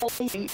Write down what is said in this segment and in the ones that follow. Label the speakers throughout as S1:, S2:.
S1: holding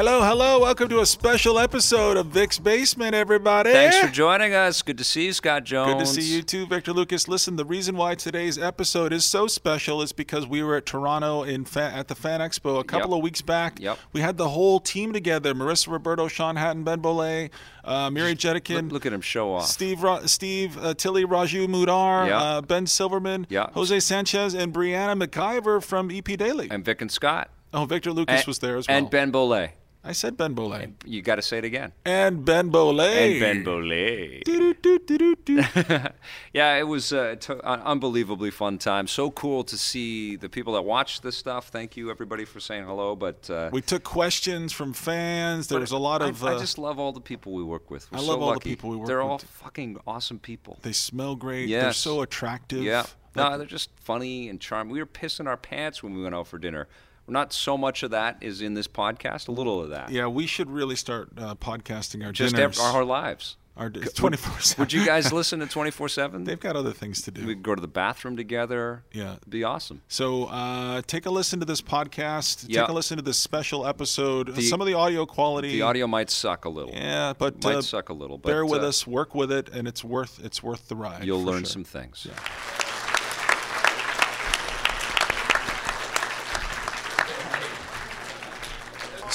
S1: Hello, hello. Welcome to a special episode of Vic's Basement, everybody.
S2: Thanks for joining us. Good to see you, Scott Jones.
S1: Good to see you too, Victor Lucas. Listen, the reason why today's episode is so special is because we were at Toronto in fa- at the Fan Expo a couple
S2: Yep.
S1: of weeks back.
S2: Yep.
S1: We had the whole team together: Marissa Roberto, Sean Hatton, Ben Bollet, uh, Miri Jetikin.
S2: Look, look at him show off.
S1: Steve, Ra- Steve uh, Tilley, Raju Mudhar,
S2: Yeah.
S1: uh, Ben Silverman,
S2: Yeah.
S1: Jose Sanchez, and Brianna McIver from EP Daily.
S2: And Vic and Scott.
S1: oh, Victor Lucas
S2: And-
S1: was there as well.
S2: And Ben Bollet.
S1: I said Ben Bollet.
S2: You got to say it again.
S1: And Ben Bollet.
S2: And Ben Bollet.
S1: Do-do-do-do-do.
S2: Yeah, it was uh, t- an unbelievably fun time. So cool to see the people that watch this stuff. Thank you, everybody, for saying hello. But uh,
S1: we took questions from fans. There was a lot
S2: I-
S1: of.
S2: I,
S1: uh,
S2: just love all the people we work with. We're
S1: I
S2: so
S1: love all the people we work
S2: They're all fucking awesome people.
S1: They smell great. They're so attractive.
S2: Yeah.
S1: Like,
S2: No, they're just funny and charming. We were pissing our pants when we went out for dinner. Not so much of that is in this podcast. A little of that.
S1: yeah, we should really start uh, podcasting our
S2: Just
S1: dinners.
S2: ev- our lives.
S1: our twenty four seven.
S2: Would you guys listen to 24 7?
S1: They've got other things to do.
S2: We could go to the bathroom together.
S1: Yeah.
S2: It'd be awesome.
S1: So uh, take a listen to this podcast.
S2: Yeah.
S1: Take a listen to this special episode.
S2: The-
S1: Some of the audio quality.
S2: The audio might suck a little.
S1: Yeah, but
S2: might
S1: uh,
S2: suck a little. But
S1: bear with
S2: uh,
S1: us. Work with it, and it's worth it's worth the ride.
S2: You'll learn
S1: sure.
S2: some things.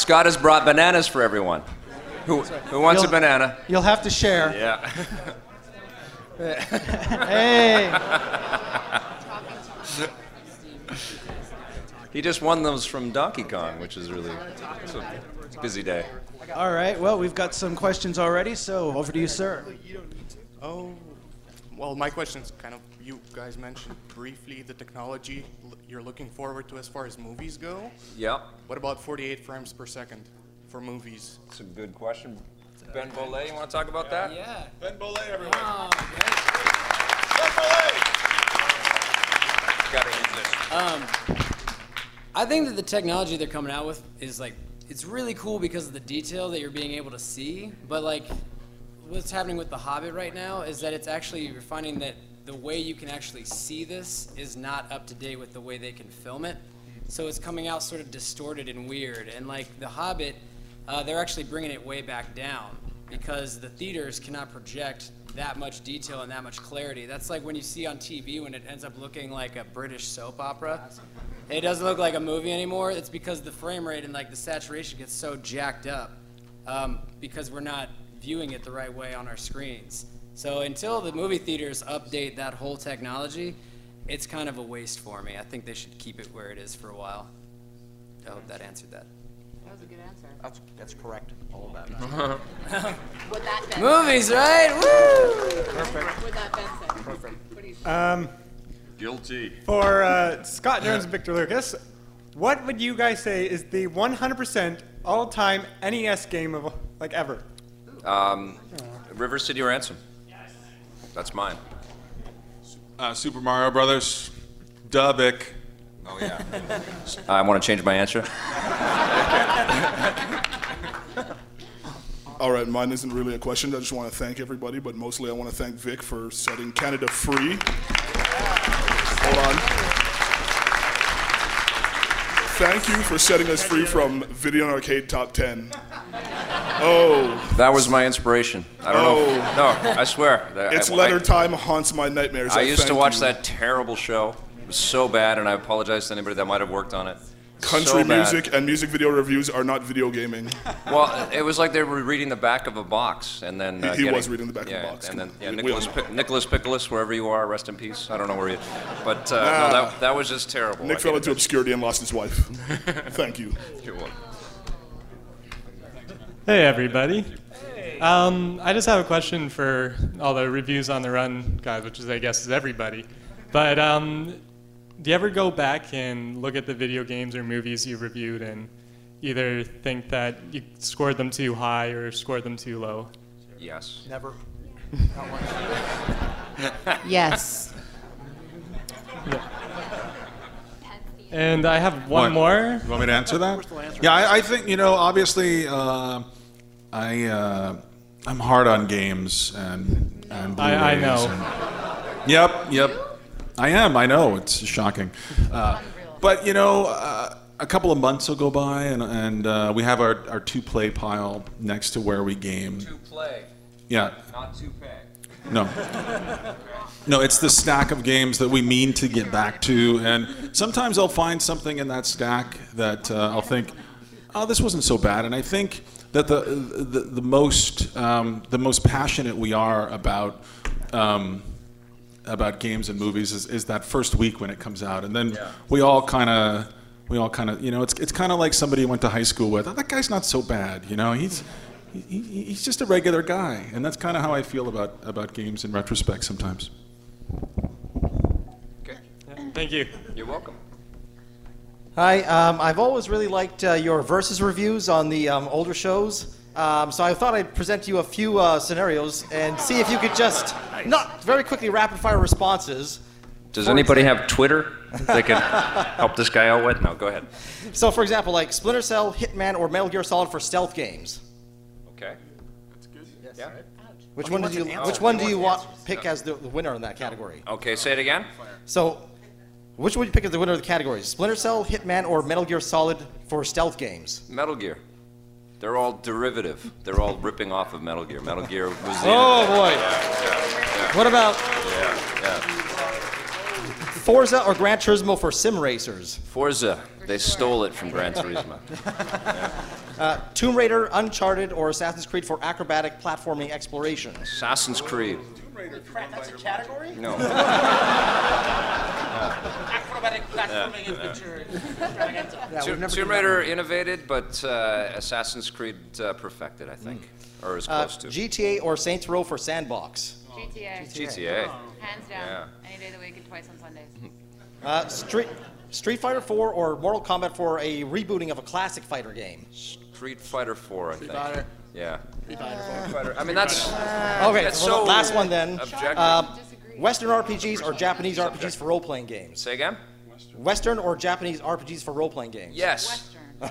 S2: Scott has brought bananas for everyone. Who, who wants a
S3: You'll-
S2: banana?
S3: You'll have to share.
S2: Yeah.
S3: Hey,
S2: He just won those from Donkey Kong, which is really it's a busy day.
S3: all right. Well, we've got some questions already, so over to you, sir.
S4: Oh, well, my question is kind of you guys mentioned briefly the technology l- you're looking forward to as far as movies go.
S2: Yep.
S4: What about 48 frames per second for movies?
S2: It's a good question. Ben Bollet, you want to talk about that?
S5: Yeah.
S1: Ben Bollet, everyone.
S5: Oh,
S2: Gotta use this.
S5: Um, I think that the technology they're coming out with is like it's really cool because of the detail that you're being able to see. But like, what's happening with The Hobbit right now is that it's actually you're finding that the way you can actually see this is not up to date with the way they can film it. So it's coming out sort of distorted and weird. And like The Hobbit, uh, they're actually bringing it way back down because the theaters cannot project that much detail and that much clarity. That's like when you see on TV when it ends up looking like a British soap opera. It doesn't look like a movie anymore. It's because the frame rate and like the saturation gets so jacked up um, because we're not viewing it the right way on our screens. So until the movie theaters update that whole technology, it's kind of a waste for me. I think they should keep it where it is for a while. I hope that answered that.
S6: That was a good answer.
S3: That's, that's correct. All of that.
S6: With that Ben.
S5: Movies, right? Woo!
S6: With that Ben said. Perfect. What do you
S7: Um,
S2: Guilty.
S7: for uh, Scott Jones and Victor Lucas, what would you guys say is the 100% all-time NES game of like ever?
S2: Um, River City Ransom. That's mine.
S1: Uh, Super Mario Brothers. Dubic.
S2: Oh yeah. I want to change my answer.
S8: All right, mine isn't really a question. I just want to thank everybody, but mostly I want to thank Vic for setting Canada free. Hold on. Thank you for setting us free from Video and Arcade Top 10. Oh,
S2: That was my inspiration. I don't
S8: Oh.
S2: know. No, I swear.
S8: it's
S2: I,
S8: letter
S2: I,
S8: time haunts my nightmares.
S2: I used to watch
S8: you.
S2: that terrible show. It was so bad, and I apologize to anybody that might have worked on it.
S8: Country
S2: So
S8: music and music video reviews are not video gaming.
S2: Well, it was like they were reading the back of a box, and then uh,
S8: He- he
S2: getting-
S8: was reading the back of the
S2: yeah,
S8: box.
S2: And then yeah,
S8: We- we
S2: Nicholas
S8: all
S2: Pic- Nicholas Picholas, wherever you are, rest in peace. I don't know where you, but uh,
S8: Nah.
S2: no, that, that was just terrible.
S8: Nick
S2: I
S8: fell into obscurity and lost his wife. Thank you.
S2: You're welcome.
S9: Hey, everybody. Um, I just have a question for all the reviews on the run guys, which is, I guess, is everybody. But um, do you ever go back and look at the video games or movies you've reviewed and either think that you scored them too high or scored them too low?
S2: Yes.
S3: Never.
S6: Yes.
S9: And I have one
S1: What?
S9: more.
S1: You want me to answer that? Yeah, I, I think you know. Obviously, uh, I uh, I'm hard on games and and
S9: I- I know.
S1: and- yep, yep. I am. I know. It's shocking. Uh, but you know, uh, a couple of months will go by, and and uh, we have our our two play pile next to where we game.
S2: To play,
S1: Yeah.
S2: not two pay.
S1: No. No, it's the stack of games that we mean to get back to, and sometimes I'll find something in that stack that uh, I'll think, oh, this wasn't so bad, and I think that the the, the most um, the most passionate we are about. Um, about games and movies is, is that first week when it comes out, and then we all kind of, we all kind of, you know, it's it's kind of like somebody you went to high school with. Oh, that guy's not so bad, you know. He's he, he- he's just a regular guy, and that's kind of how I feel about about games in retrospect sometimes.
S2: Okay.
S9: Thank you.
S2: You're welcome.
S10: Hi, um, I've always really liked uh, your versus reviews on the um, older shows. Um, so I thought I'd present you a few uh, scenarios and see if you could just not very quickly rapid fire responses.
S2: Does anybody
S10: example-
S2: have Twitter they can help this guy out with? No, go ahead.
S10: So, for example, like Splinter Cell, Hitman, or Metal Gear Solid for stealth games.
S2: Okay. That's good. Yeah.
S10: Which
S2: Oh, he
S10: one
S2: wants
S10: did you
S2: an.
S10: Which one do you want pick as the, the winner in that category?
S2: Okay, say it again.
S10: So, which would you pick as the winner of the categories? Splinter Cell, Hitman, or Metal Gear Solid for stealth games?
S2: Metal Gear. They're all derivative. They're all ripping off of Metal Gear. Metal Gear was the
S10: Oh, boy.
S2: Yeah,
S10: What about
S2: yeah, yeah.
S10: Forza or Gran Turismo for sim racers?
S2: Forza. They stole it from Gran Turismo.
S10: Uh, Tomb Raider, Uncharted, or Assassin's Creed for acrobatic platforming exploration?
S2: Assassin's Creed.
S10: That's a category?
S2: No.
S11: Acrobatic platforming adventure.
S2: Tomb, Tomb Raider innovated, but uh, Assassin's Creed uh, perfected, I think, or as
S10: Uh,
S2: close to.
S10: GTA or Saints Row for sandbox?
S6: GTA.
S2: GTA.
S6: Hands down.
S2: Yeah.
S6: Any day of the week and twice on Sundays.
S10: Uh, Street, Street Fighter 4 or Mortal Kombat for a rebooting of a classic fighter game?
S2: Street Fighter 4, I think.
S10: Fighter.
S2: Yeah.
S10: Street Fighter
S2: Street Fighter. I mean, that's.
S10: Okay,
S2: that's
S10: so
S2: so
S10: last one then.
S2: Objective.
S10: Um, Western RPGs or Japanese RPGs for role-playing games?
S2: Say again?
S10: Western or Japanese RPGs for role-playing games?
S2: Yes. yeah,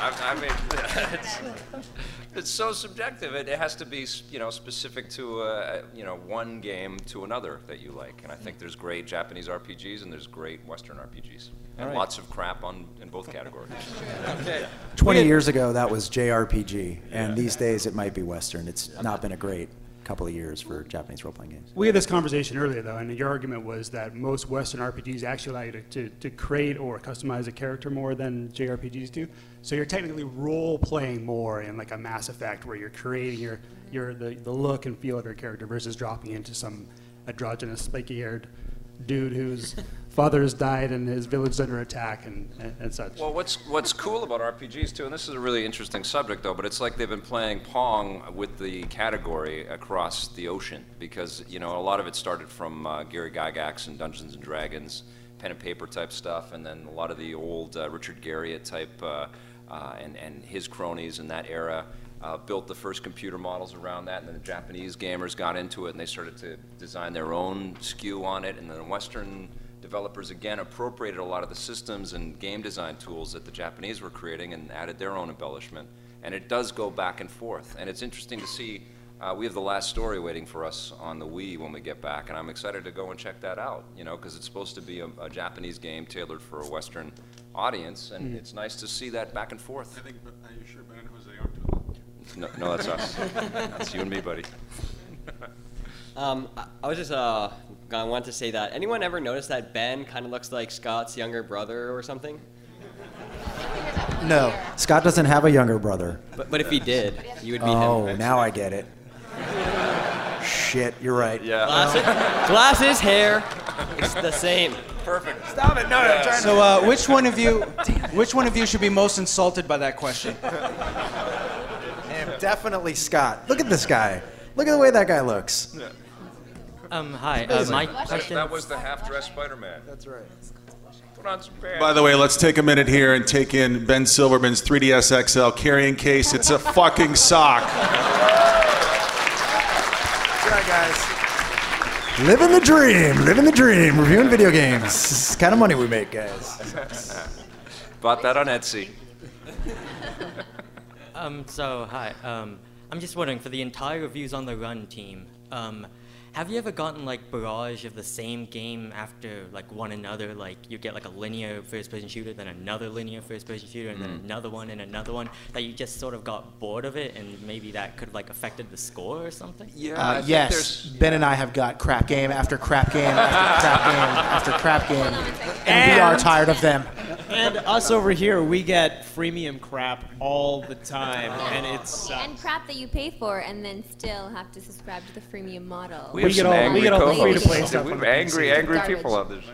S2: I, I mean, it's, it's so subjective. It, it has to be, you know, specific to, uh, you know, one game to another that you like. And I think there's great Japanese RPGs and there's great Western RPGs, and
S12: Alright.
S2: lots of crap on in both categories.
S10: Okay.
S12: 20 years ago, that was JRPG, and these days it might be Western. It's not been a great couple of years for Japanese role playing games.
S13: We had this conversation earlier, though, and your argument was that most Western RPGs actually allow you to, to, to create or customize a character more than JRPGs do. So you're technically role playing more in like a Mass Effect, where you're creating your, your the, the look and feel of your character versus dropping into some androgynous, spiky haired dude whose father has died and his village is under attack and, and, and such.
S2: Well, what's what's cool about RPGs too, and this is a really interesting subject though, but it's like they've been playing pong with the category across the ocean because you know a lot of it started from uh, Gary Gygax and Dungeons and Dragons, pen and paper type stuff, and then a lot of the old uh, Richard Garriott type uh, uh, and and his cronies in that era. Uh, built the first computer models around that, and then the Japanese gamers got into it, and they started to design their own skew on it, and then Western developers again appropriated a lot of the systems and game design tools that the Japanese were creating and added their own embellishment. And it does go back and forth. And it's interesting to see. Uh, we have the last story waiting for us on the Wii when we get back, and I'm excited to go and check that out. You know, because it's supposed to be a, a Japanese game tailored for a Western audience, and
S1: Mhm.
S2: it's nice to see that back and forth.
S1: I think. Are you sure Ben and Jose aren't doing
S2: No, no, that's us. that's you and me, buddy.
S14: Um, I- I was just uh, I wanted to say that. Anyone ever notice that Ben kind of looks like Scott's younger brother or something?
S12: No, Scott doesn't have a younger brother.
S14: But, but if he did, you would be
S12: Oh,
S14: him.
S12: Oh, now I get it. Shit, you're right.
S2: Yeah.
S14: Glasses, glasses, hair, it's the same.
S2: Perfect.
S3: Stop it! No, no. So, uh, which one of you, which one of you should be most insulted by that question?
S12: Him, definitely Scott. Look at this guy. Look at the way that guy looks.
S15: Um, hi. Uh, my
S2: That-
S15: question.
S2: That was the half-dressed Spider-Man.
S12: That's right.
S2: Put on some pants.
S1: By the way, let's take a minute here and take in Ben Silverman's 3DS XL carrying case. It's a fucking sock.
S12: That's right, guys. Living the dream, living the dream, reviewing video games. This is the kind of money we make, guys.
S2: Bought that on Etsy.
S15: Um, so hi. Um, I'm just wondering, for the entire Reviews on the Run team, um, have you ever gotten like barrage of the same game after like one another? Like you get like a linear first-person shooter, then another linear first-person shooter, and then
S2: Mm.
S15: another one and another one. That you just sort of got bored of it, and maybe that could like affected the score or something.
S12: Uh, yes, Ben and I have got crap game after crap game after crap game after crap game, and we are tired of them.
S16: And us over here, we get freemium crap all the time, and it's uh,
S17: and crap that you pay for and then still have to subscribe to the freemium model.
S2: We, have some angry co-hosts. We have angry,
S17: It's
S2: angry
S17: garbage.
S2: people on this show.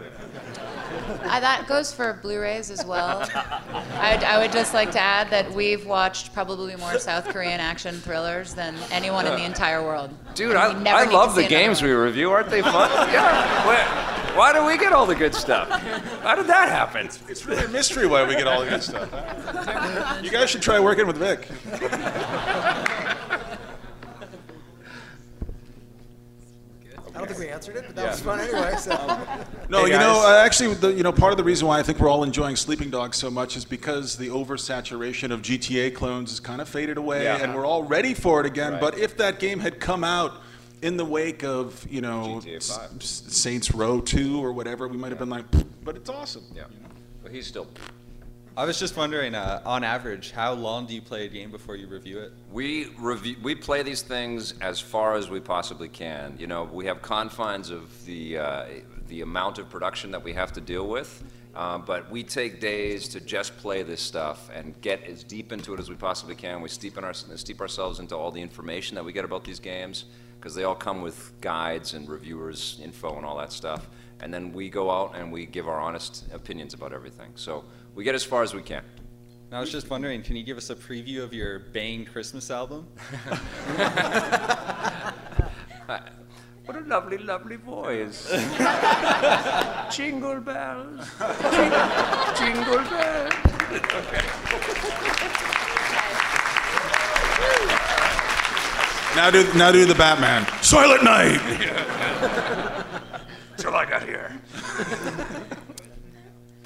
S6: Uh, that goes for Blu-rays as well. I, I would just like to add that we've watched probably more South Korean action thrillers than anyone in the entire world.
S2: Dude, I,
S6: never
S2: I love the games we review. Aren't they fun? yeah. Why, why do we get all the good stuff? How did that happen?
S1: It's really a mystery why we get all the good stuff. You guys should try working with Vic.
S12: I don't think we answered it, but that
S1: Yeah.
S12: was fun anyway. So.
S1: No,
S12: Hey,
S1: you know, uh, actually, the, you know, part of the reason why I think we're all enjoying Sleeping Dogs so much is because the oversaturation of GTA clones has kind of faded away,
S2: Yeah.
S1: and we're all ready for it again.
S2: Right.
S1: But if that game had come out in the wake of, you know, S- S- Saints Row 2 or whatever, we might have been like, but it's awesome.
S2: Yeah. But he's still.
S18: I was just wondering, uh, on average, how long do you play a game before you review it?
S2: We review, we play these things as far as we possibly can. You know, we have confines of the uh, the amount of production that we have to deal with, uh, but we take days to just play this stuff and get as deep into it as we possibly can. We steep our, steep ourselves into all the information that we get about these games because they all come with guides and reviewers info and all that stuff. And then we go out and we give our honest opinions about everything. So we get as far as we can.
S18: And I was just wondering, can you give us a preview of your Bane Christmas album?
S2: What a lovely, lovely voice. Jingle bells. Jingle jingle bells.
S1: Now do, now do the Batman. Silent Night!
S2: Till I got here.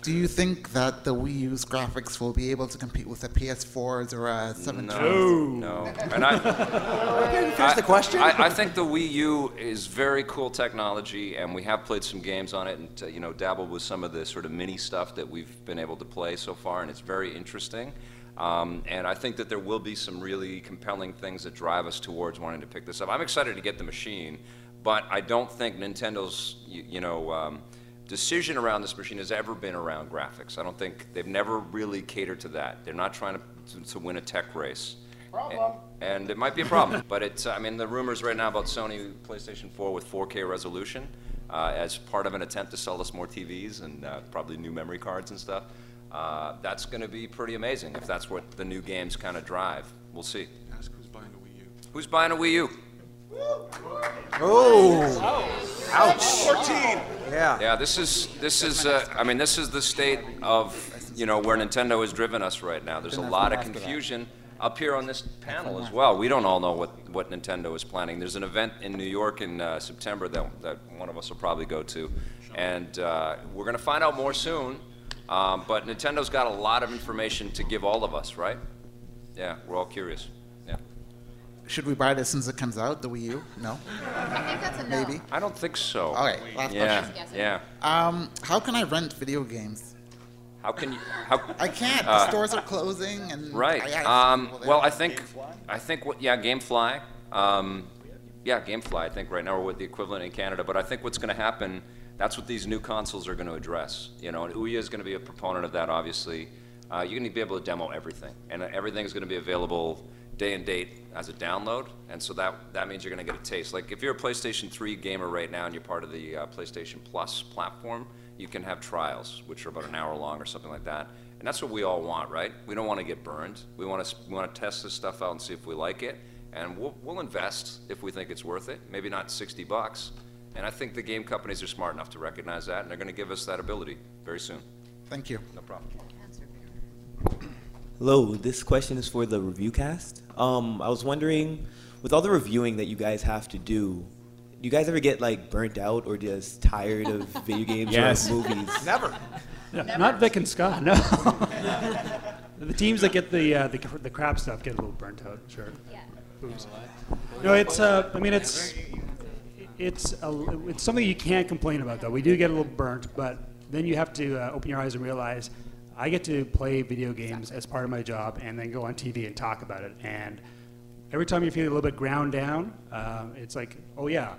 S19: Do you think that the Wii U's graphics will be able to compete with the PS4s or uh, 17s?
S2: No, no. And I,
S19: finish the question?
S2: I, I think the Wii U is very cool technology, and we have played some games on it, and uh, you know, dabbled with some of the sort of mini stuff that we've been able to play so far, and it's very interesting. Um, and I think that there will be some really compelling things that drive us towards wanting to pick this up. I'm excited to get the machine, but I don't think Nintendo's, you, you know. Um, decision around this machine has ever been around graphics. I don't think they've never really catered to that. They're not trying to, to, to win a tech race.
S19: Problem.
S2: And it might be a problem, but it's, I mean, the rumors right now about Sony PlayStation 4 with 4K resolution uh, as part of an attempt to sell us more TVs and uh, probably new memory cards and stuff, uh, that's going to be pretty amazing if that's what the new games kind of drive. We'll see.
S1: Ask who's buying a Wii U.
S2: Who's buying a Wii U?
S12: Oh.
S1: Ouch. 14.
S12: Yeah.
S2: Yeah, this is this is uh, I mean this is the state of you know where Nintendo has driven us right now. There's a lot of confusion up here on this panel as well. We don't all know what, what Nintendo is planning. There's an event in New York in uh, September that, that one of us will probably go to, and uh, we're going to find out more soon. Um, but Nintendo's got a lot of information to give all of us, right? Yeah, we're all curious. Yeah.
S19: Should we buy this since it comes out, the Wii U? No?
S6: I think that's a no.
S19: Maybe?
S2: I don't think so.
S19: Okay, last
S2: yeah,
S19: question.
S2: yeah.
S19: Um, how can I rent video games?
S2: How can you? How?
S19: I can't. The
S2: Uh,
S19: stores are closing, and
S2: Right.
S19: I gotta
S2: Um, well, I think, I think what, yeah, GameFly. Um, yeah, GameFly. I think right now we're with the equivalent in Canada, but I think what's going to happen. That's what these new consoles are going to address. You know, and Ouya is going to be a proponent of that. Obviously, uh, you're going to be able to demo everything, and everything is going to be available day and date as a download. And so that that means you're going to get a taste. Like if you're a PlayStation 3 gamer right now and you're part of the uh, PlayStation Plus platform, you can have trials, which are about an hour long or something like that. And that's what we all want, right? We don't want to get burned. We want to we want to test this stuff out and see if we like it, and we'll we'll invest if we think it's worth it. Maybe not 60 bucks. And I think the game companies are smart enough to recognize that, and they're going to give us that ability very soon.
S19: Thank you.
S2: No problem.
S20: Hello, this question is for the review cast. Um, I was wondering, with all the reviewing that you guys have to do, do you guys ever get like burnt out or just tired of video games
S13: Yes.
S20: or movies?
S12: Never.
S13: No, not Vic and Scott. No. the teams that get the, uh, the the crap stuff get a little burnt out. Sure. Oops. No, it's. Uh, I mean, it's. It's a, it's something you can't complain about though. We do get a little burnt, but then you have to uh, open your eyes and realize I get to play video games as part of my job, and then go on TV and talk about it. And every time you feel a little bit ground down, uh, it's like, oh yeah,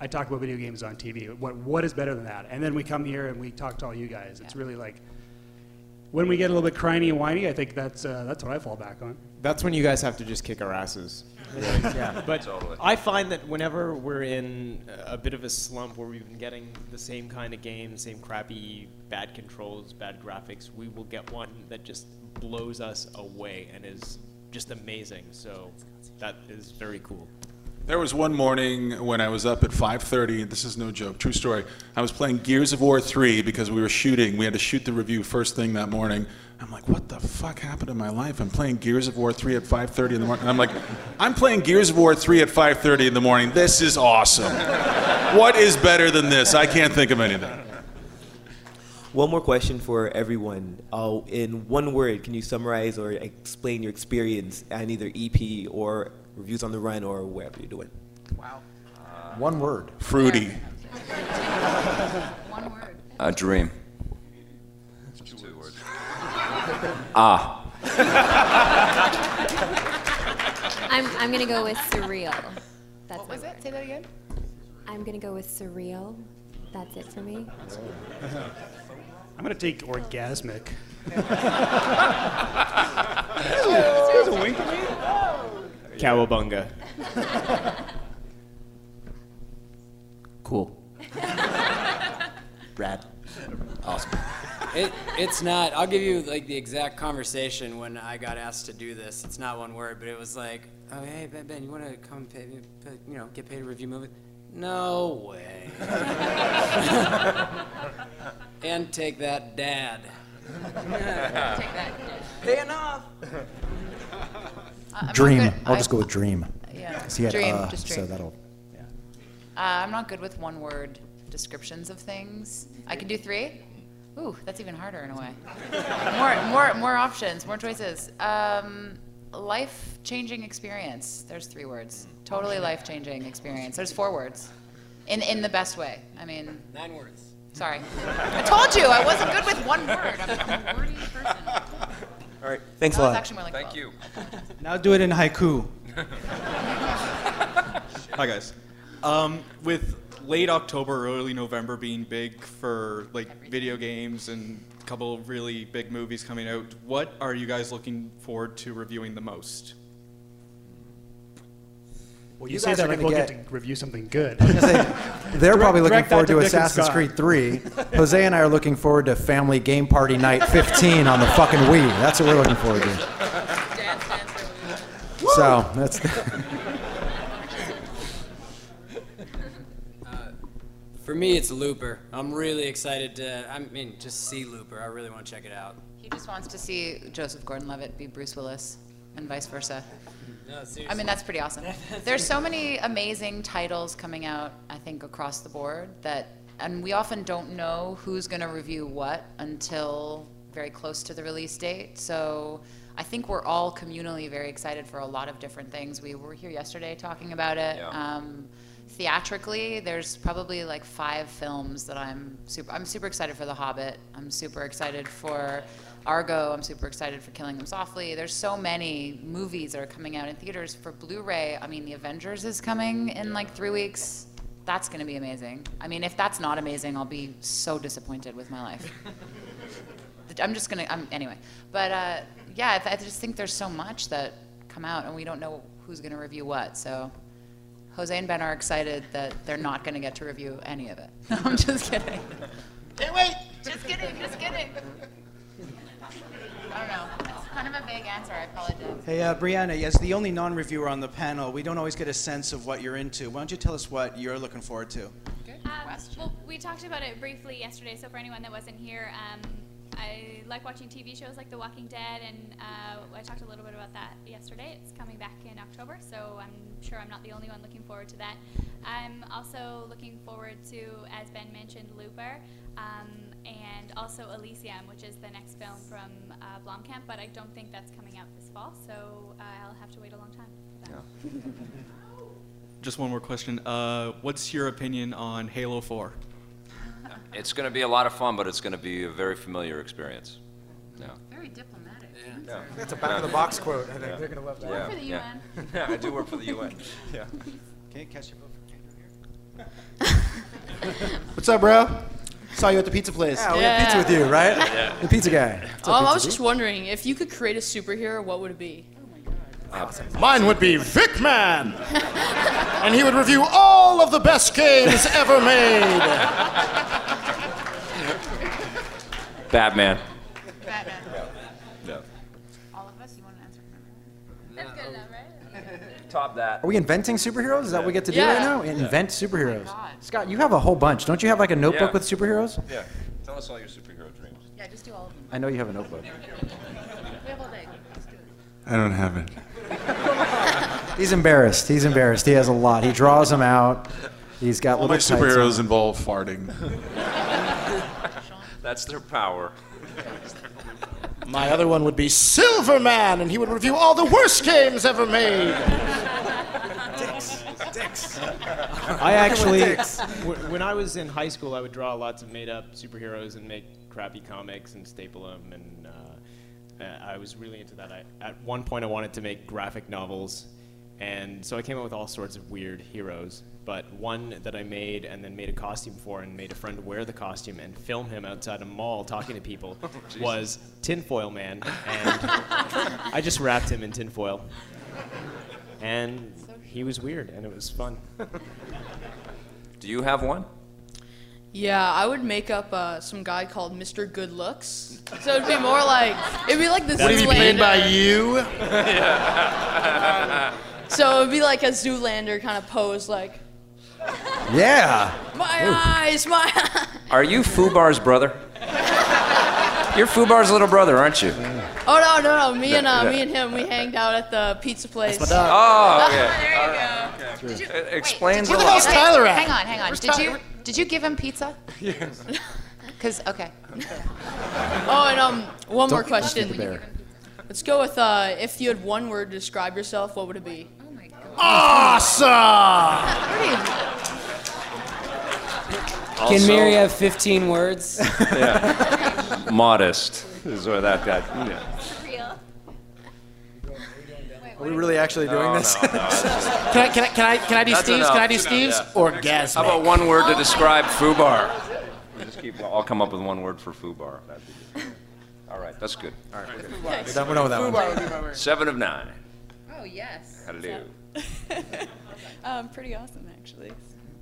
S13: I talk about video games on TV. What what is better than that? And then we come here and we talk to all you guys. It's really like when we get a little bit crying and whiny. I think that's uh, that's what I fall back on.
S16: That's when you guys have to just kick our asses. Really. yeah. But
S2: Totally.
S16: I find that whenever we're in a bit of a slump where we've been getting the same kind of game, same crappy, bad controls, bad graphics, we will get one that just blows us away and is just amazing. So that is very cool.
S1: There was one morning when I was up at 5:30. This is no joke, true story. I was playing Gears of War 3 because we were shooting. We had to shoot the review first thing that morning. I'm like, what the fuck happened in my life? I'm playing Gears of War 3 at 5:30 in the morning. And I'm like, I'm playing Gears of War 3 at 5:30 in the morning. This is awesome. what is better than this? I can't think of anything.
S20: One more question for everyone. Uh, in one word, can you summarize or explain your experience on either EP or reviews on the run or wherever you're doing?
S6: Wow.
S12: One word.
S1: Fruity.
S6: One word.
S2: A dream. Two words. Ah.
S17: I'm, I'm gonna go with surreal. That's
S6: What was it? Say that again.
S17: I'm gonna go with surreal. That's it for me.
S13: I'm gonna take orgasmic.
S16: Cowabunga.
S3: Cool. Brad.
S5: Awesome. It, it's not. I'll give you like the exact conversation when I got asked to do this. It's not one word, but it was like, "Oh, hey Ben, ben you want to come pay, pay, you know, get paid to review movies? No way. and take that, Dad.
S6: Take that.
S5: Pay enough.
S6: I'm not
S12: Dream.
S6: good-
S12: I'll
S6: I-
S12: just go with dream.
S6: Yeah.
S12: 'Cause he had,
S6: Dream,
S12: uh,
S6: just
S12: So
S6: dream.
S12: that'll.
S6: Uh, I'm not good with one word descriptions of things. I can do three. Ooh, that's even harder in a way. more, more, more options, more choices. Um, life-changing experience. There's three words. Totally life-changing experience. There's four words, in in the best way. I mean,
S5: Nine words.
S6: sorry. I told you I wasn't good with one word. I'm, I'm a wordy person.
S20: All right. Thanks
S6: That
S20: a
S6: was
S20: lot.
S6: actually more like
S2: Thank
S6: 12.
S2: you.
S3: Now do it in haiku.
S18: Hi guys. Um, with late October, early November being big for like video games and a couple of really big movies coming out, what are you guys looking forward to reviewing the most?
S13: Well,
S12: You
S13: you, say that like we'll
S12: get-
S13: get to review something good.
S12: They're probably looking forward to
S13: Vic and
S12: Assassin's
S13: Scott.
S12: Creed 3. Jose and I are looking forward to Family Game Party Night 15 on the fucking Wii. That's what we're looking forward to. So that's.
S5: Uh, for me, it's Looper. I'm really excited to. I mean, just see Looper. I really want to check it out.
S6: He just wants to see Joseph Gordon-Levitt be Bruce Willis, and vice versa.
S5: No,
S6: I mean, that's pretty awesome. There's so many amazing titles coming out, I think, across the board that, and we often don't know who's going to review what until very close to the release date. So I think we're all communally very excited for a lot of different things. We were here yesterday talking about it.
S2: Yeah.
S6: Um, theatrically, there's probably like five films that I'm super. I'm super excited for The Hobbit. I'm super excited for Argo. I'm super excited for Killing Them Softly. There's so many movies that are coming out in theaters for Blu-ray. I mean, The Avengers is coming in like three weeks. That's going to be amazing. I mean, if that's not amazing, I'll be so disappointed with my life. I'm just gonna. I'm anyway. But uh, yeah, I, th- I just think there's so much that come out, and we don't know who's gonna review what. So Jose and Ben are excited that they're not gonna get to review any of it. I'm just kidding.
S11: Can't wait.
S6: Just kidding. Just kidding. I don't know. It's kind of a vague answer. I apologize.
S3: Hey, uh, Brianna, as the only non-reviewer on the panel, we don't always get a sense of what you're into. Why don't you tell us what you're looking forward to?
S21: Um, well, we talked about it briefly yesterday, so for anyone that wasn't here, um, I like watching TV shows like The Walking Dead, and uh, I talked a little bit about that yesterday. It's coming back in October, so I'm sure I'm not the only one looking forward to that. I'm also looking forward to, as Ben mentioned, Looper, um, and also Elysium, which is the next film from uh, Blomkamp, but I don't think that's coming out this fall, so uh, I'll have to wait a long time for that.
S18: Just one more question. Uh, what's your opinion on Halo 4?
S2: It's going to be a lot of fun, but it's going to be a very familiar experience. Yeah.
S6: Very diplomatic.
S2: Yeah.
S12: That's a back-of-the-box quote. I think
S2: Yeah.
S12: they're gonna love that.
S2: Yeah,
S12: Work for the
S2: yeah.
S12: UN.
S2: Yeah, I do work for the UN. Yeah.
S3: Can you catch your vote for Andrew here?
S10: What's up, bro? Saw you at the pizza place.
S12: Yeah, we had pizza with you, right?
S10: Yeah.
S12: The pizza guy. What's up,
S22: Um, I was
S12: Pete?
S22: just wondering if you could create a superhero, what would it be?
S10: Mine would be Vic Man. and he would review all of the best games ever made.
S2: Batman.
S6: Batman.
S2: Yeah.
S6: All of us, you want to answer?
S21: That's good enough, right?
S2: Top that.
S12: Are we inventing superheroes? Is that what we get to do
S2: Yeah.
S12: right now?
S2: Yeah.
S12: Invent superheroes. Oh Scott, you have a whole bunch. Don't you have like a notebook
S2: Yeah.
S12: with superheroes?
S2: Yeah. Tell us all your superhero dreams.
S6: Yeah, just do all of them.
S12: I know you have a notebook.
S6: We have all day. Let's do it.
S1: I don't have it.
S12: He's embarrassed. He's embarrassed. He has a lot. He draws them out. He's got
S1: All
S12: little
S1: my
S12: tights
S1: superheroes
S12: on.
S1: involve farting.
S2: That's their power.
S10: My other one would be Silverman, and he would review all the worst games ever made. Dicks. Dicks.
S16: I actually, w- when I was in high school, I would draw lots of made-up superheroes and make crappy comics and staple them, and Uh, I was really into that. I, at one point, I wanted to make graphic novels, and so I came up with all sorts of weird heroes. But one that I made and then made a costume for and made a friend wear the costume and film him outside a mall talking to people oh,
S2: Jesus.
S16: was Tinfoil Man, and I just wrapped him in tinfoil, and he was weird, and it was fun.
S2: Do you have one?
S22: Yeah, I would make up uh, some guy called Mr. Good Looks. So it'd be more like it'd be like the
S10: Would he be played by you?
S2: yeah.
S22: So it'd be like a Zoolander kind of pose, like
S12: Yeah.
S22: my eyes, my eyes.
S2: Are you Fubar's brother? You're Fubar's little brother, aren't you?
S22: Oh no, no, no! Me and uh, me and him, we hanged out at the pizza place.
S2: Oh, okay.
S22: there you go.
S2: It explains a
S6: Wait,
S2: lot.
S6: wait, Hang on, hang on. Did you did you give him pizza?
S2: Yes.
S6: Because okay.
S22: Oh, and um, one more
S12: Don't
S22: question.
S12: eat the bear.
S22: Let's go with uh, if you had one word to describe yourself, what would it be? Oh my god.
S10: Awesome!
S5: Can Mary have 15 words?
S2: Yeah. Modest is where that guy. Yeah.
S12: Are we really actually doing
S2: No,
S12: this?
S2: no, no, just-
S10: Can I, can I, can I, can I do
S2: That's
S10: Steve's?
S2: enough,
S10: Can I do
S2: that's enough,
S10: Steve's?
S2: yeah.
S10: Orgasmic.
S2: How about one word to describe Fubar? We'll just keep. I'll come up with one word for Fubar. That'd be good. All right, that's good. All right, we're
S12: We're done- we're done with that one.
S21: Fubar would be my word.
S2: Seven of nine.
S21: Oh yes.
S2: How to do?
S23: Um, pretty awesome, actually.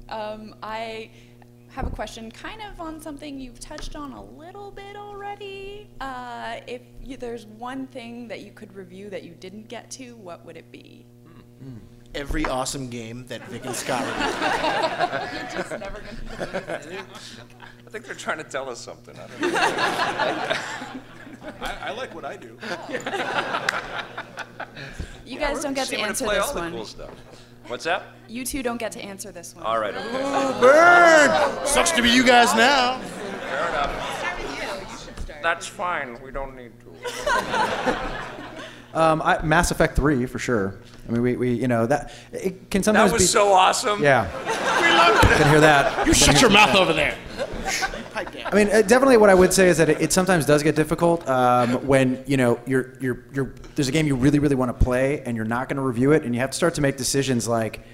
S23: Um, I have a question kind of on something you've touched on a little bit already. Uh, if you, there's one thing that you could review that you didn't get to, what would it be?
S10: Every awesome game that Vic and Scott
S23: You're just never gonna
S2: I think they're trying to tell us something. I don't know.
S8: I, I like what I do.
S23: You guys
S2: we're
S23: don't get to answer
S2: play
S23: this
S2: all the
S23: one.
S2: cool stuff. What's that?
S23: You two don't get to answer this one.
S2: All right. Okay.
S10: Burn! Sucks to be you guys now.
S2: Fair enough. Start with you. You should start. That's fine. We don't need to.
S12: Um, I, Mass Effect 3 for sure. I mean, we, we you know that it can sometimes
S2: That was
S12: be
S2: so awesome.
S12: Yeah. We loved it. Can hear that.
S10: You shut your mouth over there.
S12: I mean, uh, definitely, what I would say is that it, it sometimes does get difficult um, when you know you're you're you're there's a game you really really want to play and you're not going to review it, and you have to start to make decisions like.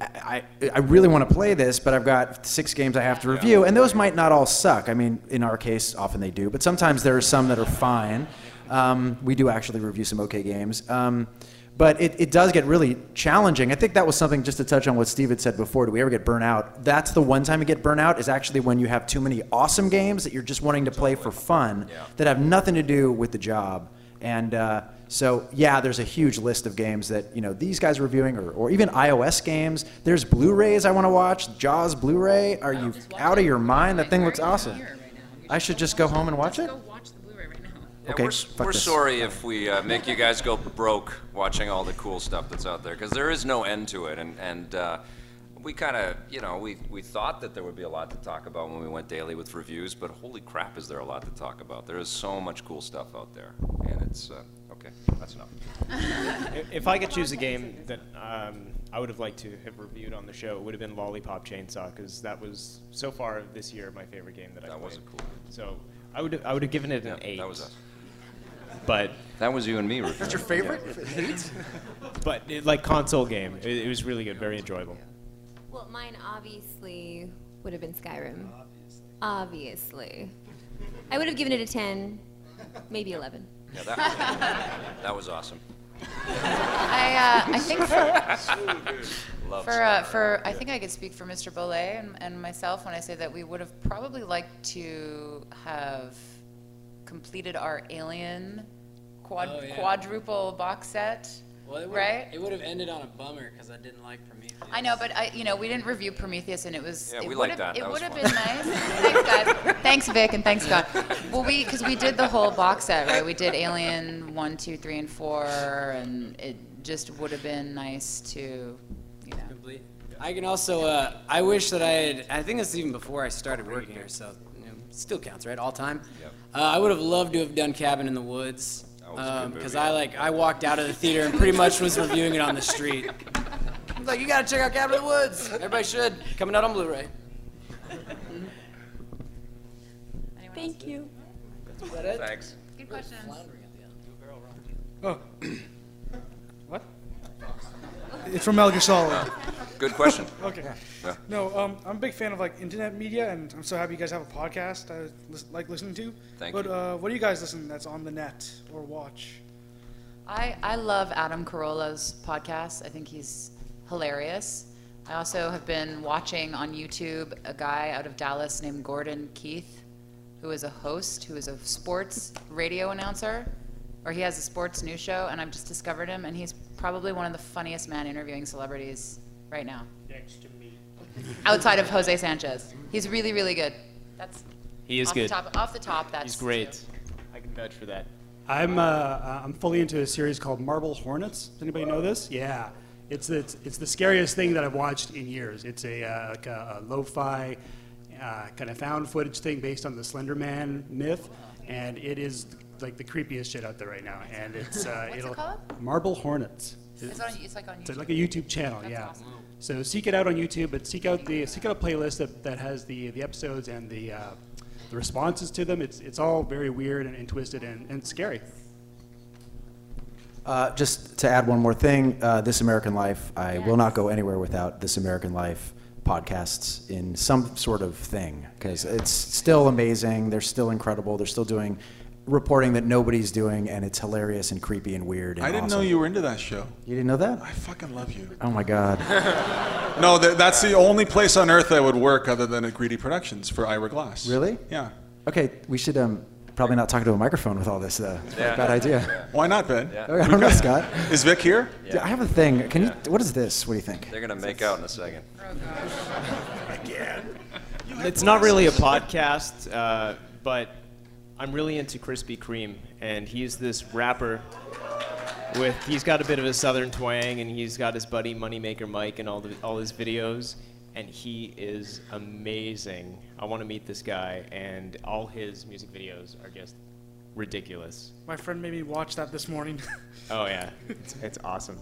S12: I, I I really want to play this, but I've got six games I have to review, and those might not all suck. I mean, in our case, often they do, but sometimes there are some that are fine. Um, we do actually review some okay games. Um, but it, it does get really challenging. I think that was something just to touch on what Steve had said before. Do we ever get burnout? That's the one time you get burnout is actually when you have too many awesome games that you're just wanting to play for fun that have nothing to do with the job. And uh, so, yeah, there's a huge list of games that you know these guys are reviewing, or, or even iOS games. There's Blu-rays I want to watch. Jaws Blu-ray. Are you out of your mind? That thing looks awesome. I should just go home and watch it.
S2: Yeah,
S12: okay,
S2: we're,
S12: fuck
S2: we're
S12: this.
S2: sorry if we uh, make you guys go broke watching all the cool stuff that's out there, because there is no end to it. And, and uh, we kind of, you know, we, we thought that there would be a lot to talk about when we went daily with reviews, but holy crap, is there a lot to talk about. There is so much cool stuff out there. And it's, uh, okay, that's enough.
S16: If- If I could choose a game that um, I would have liked to have reviewed on the show, it would have been Lollipop Chainsaw, because that was so far this year my favorite game that I played.
S2: That was a cool
S16: So I would I would have given it an
S2: Yeah,
S16: eight.
S2: that was us.
S16: But
S2: That was you and me, Rufus.
S16: That's your
S2: favorite?
S16: Eight? but it, like console game, it, it was really good, very enjoyable.
S17: Well, mine obviously would have been Skyrim. Obviously. I would have given it a 10, maybe 11.
S2: Yeah, that, that was awesome.
S6: I, uh, I think for,
S2: Love
S6: for, uh, for, I think I could speak for Mr. Bollet and, and myself when I say that we would have probably liked to have completed our Alien quad,
S5: Oh, yeah.
S6: quadruple box set,
S5: Well, it would,
S6: right?
S5: It would have ended on a bummer because I didn't like Prometheus.
S6: I know, but I, you know, we didn't review Prometheus, and it was.
S5: Yeah,
S6: it
S5: we
S6: would
S5: liked
S6: have-
S5: that.
S6: It would have been nice. Thanks, guys. Thanks, Vic, and thanks, Scott. Well, we because we did the whole box set, right? We did Alien one, two, three, and four, and it just would have been nice to, you know.
S5: Complete. I can also. Uh, I wish that I had. I think this is even before I started working here, so you know, still counts, right? All time. Uh, I would have loved to have done Cabin in the Woods
S2: was a good
S5: because
S2: movie.
S5: I like I walked out of the theater and pretty much was reviewing it on the street. I was like, you gotta check out Cabin in the Woods. Everybody should. Coming out on Blu-ray.
S23: Thank you.
S5: Is that it?
S2: Thanks.
S6: Good question.
S24: Oh. what? It's from Metal Gear Solid.
S2: Good question.
S24: Okay.
S2: Yeah.
S24: No, um, I'm a big fan of like internet media, and I'm so happy you guys have a podcast I lis- like listening to.
S2: Thank
S24: but,
S2: you.
S24: uh, what do you guys listen that's on the net or watch?
S6: I, I love Adam Carolla's podcast. I think he's hilarious. I also have been watching on YouTube a guy out of Dallas named Gordon Keith, who is a host, who is a sports radio announcer, or he has a sports news show, and I've just discovered him, and he's probably one of the funniest men interviewing celebrities right now,
S24: Next to me.
S6: Outside of Jose Sanchez. He's really, really good. That's
S16: He is
S6: off
S16: good.
S6: The top, off the top, that's
S16: He's great. I can vouch for that.
S13: I'm uh, uh, I'm fully into a series called Marble Hornets. Does anybody know this? Yeah, it's it's, it's the scariest thing that I've watched in years. It's a uh, like a, a lo-fi uh, kind of found footage thing based on the Slender Man myth, and it is like the creepiest shit out there right now. And it's uh,
S6: What's it
S13: it'll
S6: called?
S13: Marble Hornets.
S6: It's, on, it's like on
S13: It's like a YouTube channel, yeah. So seek it out on YouTube, but seek out the seek out a playlist that, that has the the episodes and the uh, the responses to them. It's it's all very weird and, and twisted and, and scary.
S12: Uh, just to add one more thing, uh, This American Life, I will not go anywhere without This American Life podcasts in some sort of thing because it's still amazing. They're still incredible. They're still doing reporting that nobody's doing, and it's hilarious and creepy and weird. And
S1: I didn't
S12: awesome.
S1: know you were into that show.
S12: You didn't know that?
S1: I fucking love you.
S12: Oh my God.
S1: No, th- that's the only place on earth that would work other than at Greedy Productions for Ira Glass.
S12: Really?
S1: Yeah.
S12: Okay, we should um, probably not talk to a microphone with all this. Uh, it's a bad idea.
S1: Why not, Ben?
S2: Yeah.
S12: I don't know, Scott.
S1: Is Vic here?
S12: Yeah, I have a thing. Can you? What is this? What do you think?
S2: They're gonna make out in a second. Again?
S16: It's not really a podcast, uh, but I'm really into Krispy Kreme, and he's this rapper with he's got a bit of a southern twang, and he's got his buddy Moneymaker Mike and all the all his videos, and he is amazing. I want to meet this guy, and all his music videos are just ridiculous.
S24: My friend made me watch that this morning.
S16: Oh yeah, it's, it's awesome.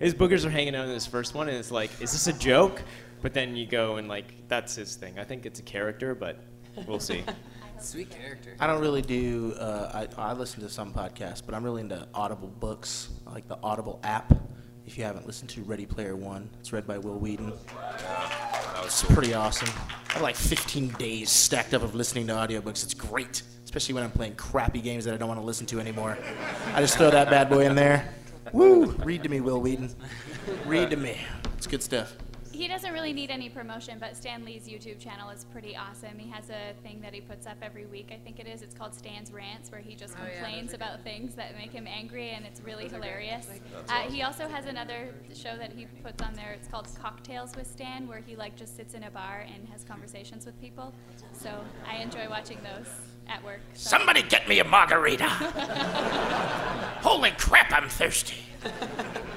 S16: His boogers are hanging out in this first one, and it's like, is this a joke? But then you go and like, that's his thing. I think it's a character, but we'll see.
S5: Sweet character.
S25: I don't really do. Uh, I, I listen to some podcasts, but I'm really into Audible books. I like the Audible app. If you haven't listened to Ready Player One, it's read by Wil Wheaton. It's pretty awesome. I have like 15 days stacked up of listening to audiobooks. It's great, especially when I'm playing crappy games that I don't want to listen to anymore. I just throw that bad boy in there. Woo! Read to me, Wil Wheaton. Read to me. It's good stuff.
S21: He doesn't really need any promotion, but Stan Lee's YouTube channel is pretty awesome. He has a thing that he puts up every week, I think it is. It's called Stan's Rants, where he just
S6: Oh,
S21: complains
S6: those are
S21: about things that make him angry, and it's really
S6: Those
S21: hilarious.
S6: That's
S21: Uh, he also has another show that he puts on there. It's called Cocktails with Stan, where he like just sits in a bar and has conversations with people. So I enjoy watching those. at work. so-
S11: Somebody get me a margarita. Holy crap, I'm thirsty.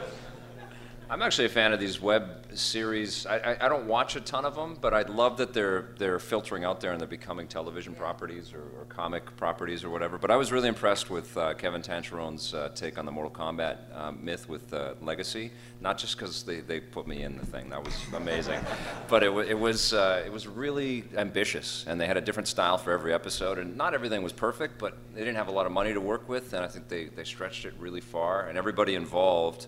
S2: I'm actually a fan of these web series. I, I, I don't watch a ton of them, but I love that they're they're filtering out there and they're becoming television properties or, or comic properties or whatever. But I was really impressed with uh, Kevin Tancharoen's uh, take on the Mortal Kombat um, myth with uh, Legacy. Not just because they, they put me in the thing, that was amazing, but it, wa it was uh, it was really ambitious, and they had a different style for every episode. And not everything was perfect, but they didn't have a lot of money to work with, and I think they, they stretched it really far. And everybody involved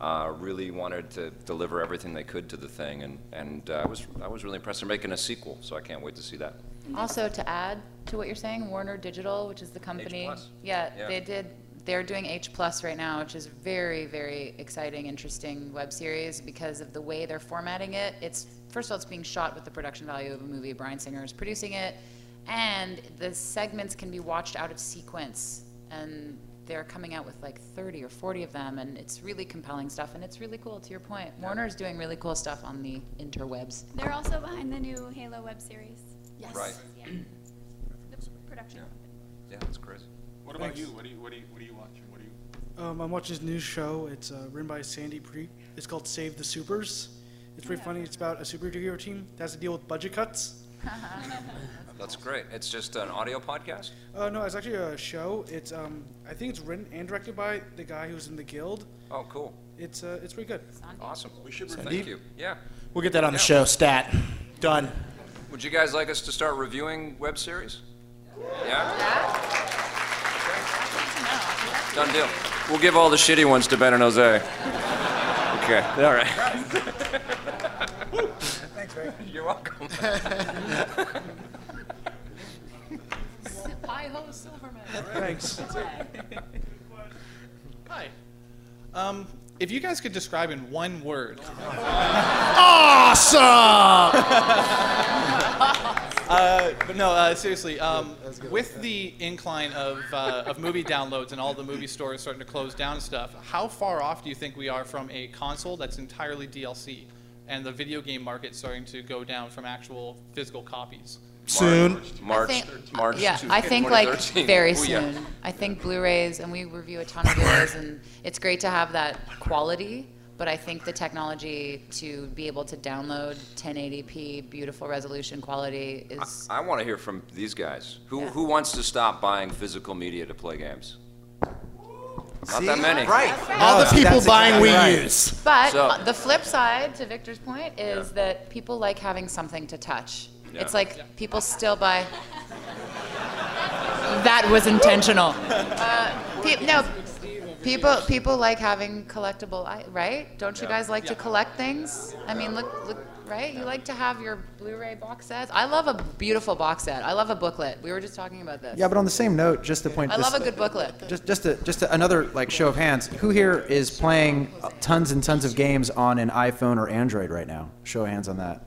S2: uh, really wanted to deliver everything they could to the thing, and, and uh, I was I was really impressed. They're making a sequel, so I can't wait to see that.
S6: Also, to add to what you're saying, Warner Digital, which is the company, yeah,
S2: Yeah.
S6: they did. They're doing H Plus right now, which is very, very exciting, interesting web series because of the way they're formatting it. It's first of all, it's being shot with the production value of a movie. Bryan Singer is producing it, and the segments can be watched out of sequence, and they're coming out with like 30 or 40 of them, and it's really compelling stuff, and it's really cool. To your point, Warner's doing really cool stuff on the interwebs.
S21: They're also behind the new Halo web series.
S6: Yes.
S2: Right.
S21: Yeah. The production.
S2: Yeah, yeah, that's crazy.
S8: What about you? What do you what do you what are you watching? What do you?
S24: Um, I'm watching this new show. It's uh, written by Sandy Preet. It's called Save the Supers. It's pretty funny. It's about a superhero team that has to deal with budget cuts.
S2: That's great. It's just an audio podcast.
S24: Uh, no, it's actually a show. It's um, I think it's written and directed by the guy who's in the Guild.
S2: Oh, cool.
S24: It's uh, it's pretty good.
S2: Awesome. We should.
S25: Sandeep?
S2: Thank you. Yeah.
S25: We'll get that on the
S2: Yeah.
S25: show. Stat. Done.
S2: Would you guys like us to start reviewing web series? Yeah? Done deal. We'll give all the shitty ones to Ben and Jose. Okay, all right.
S11: Thanks, Ray.
S2: You're welcome.
S22: Hi-ho, Silverman.
S24: Thanks.
S26: Hi. Um, if you guys could describe in one word.
S25: Awesome!
S26: uh, but no, uh, seriously. Um, with the incline of, uh, of movie downloads and all the movie stores starting to close down and stuff, how far off do you think we are from a console that's entirely DLC, and the video game market starting to go down from actual physical copies?
S25: Soon.
S2: March,
S6: I think,
S2: March.
S6: Yeah, I think like
S2: 2013.
S6: very
S2: Ooh, yeah.
S6: soon. I think Blu-rays, and we review a ton of Blu-rays, and it's great to have that quality. But I think the technology to be able to download 1080p, beautiful resolution quality is.
S2: I want to hear from these guys. Who,
S6: Yeah.
S2: who wants to stop buying physical media to play games? Not
S25: See?
S2: that many.
S25: Right. All the people
S2: That's
S25: buying
S2: exactly
S25: Wii
S2: right.
S25: U's.
S6: But
S2: So-
S6: uh, the flip side to Victor's point is that people like having something to touch.
S2: Yeah.
S6: It's like people still buy. that was intentional. Uh, pe- no, people people like having collectible, i- right? Don't you
S2: Yeah.
S6: guys like to collect things? I mean, look, look, right? You like to have your Blu-ray box sets. I love a beautiful box set. I love a booklet. We were just talking about this.
S12: Yeah, but on the same note, just to point.
S6: I
S12: this,
S6: love a good booklet.
S12: Just, just, a, just a, another like show of hands. Who here is playing tons and tons of games on an iPhone or Android right now? Show of hands on that.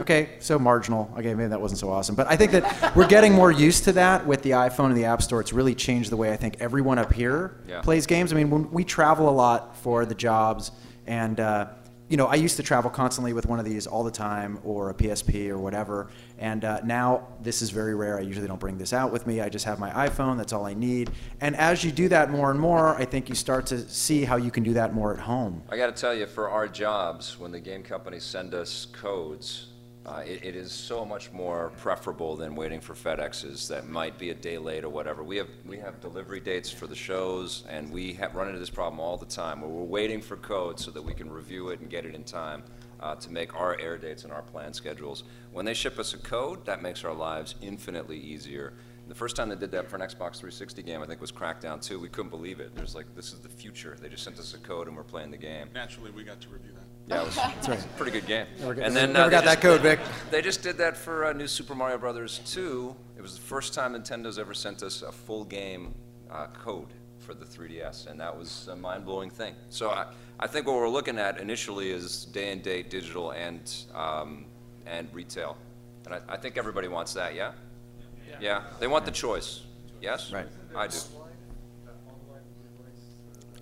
S12: Okay, so marginal. Okay, maybe that wasn't so awesome, but I think that we're getting more used to that with the iPhone and the App Store. It's really changed the way I think everyone up here
S2: Yeah.
S12: plays games. I mean, when we travel a lot for the jobs, and uh, you know, I used to travel constantly with one of these all the time, or a PSP or whatever. And uh, now this is very rare. I usually don't bring this out with me. I just have my iPhone. That's all I need. And as you do that more and more, I think you start to see how you can do that more at home.
S2: I got to tell you, for our jobs, when the game companies send us codes, uh, it, it is so much more preferable than waiting for FedExes that might be a day late or whatever. We have we have delivery dates for the shows, and we have run into this problem all the time where we're waiting for code so that we can review it and get it in time uh, to make our air dates and our plan schedules. When they ship us a code, that makes our lives infinitely easier. The first time they did that for an Xbox 360 game, I think, was Crackdown 2. We couldn't believe it. There's like, this is the future. They just sent us a code and we're playing the game.
S8: Naturally, we got to review that.
S2: Yeah, it was
S12: That's right.
S2: a pretty good game.
S12: Never got-
S2: and then
S12: never
S2: uh,
S12: got that
S2: just-
S12: code, Vic.
S2: They just did that for uh, New Super Mario Brothers 2. It was the first time Nintendo's ever sent us a full game uh, code for the 3DS, and that was a mind-blowing thing. So I, I think what we're looking at initially is day and date digital and um, and retail, and I, I think everybody wants that. Yeah. Yeah. They want the choice. Yes.
S12: Right.
S2: I do.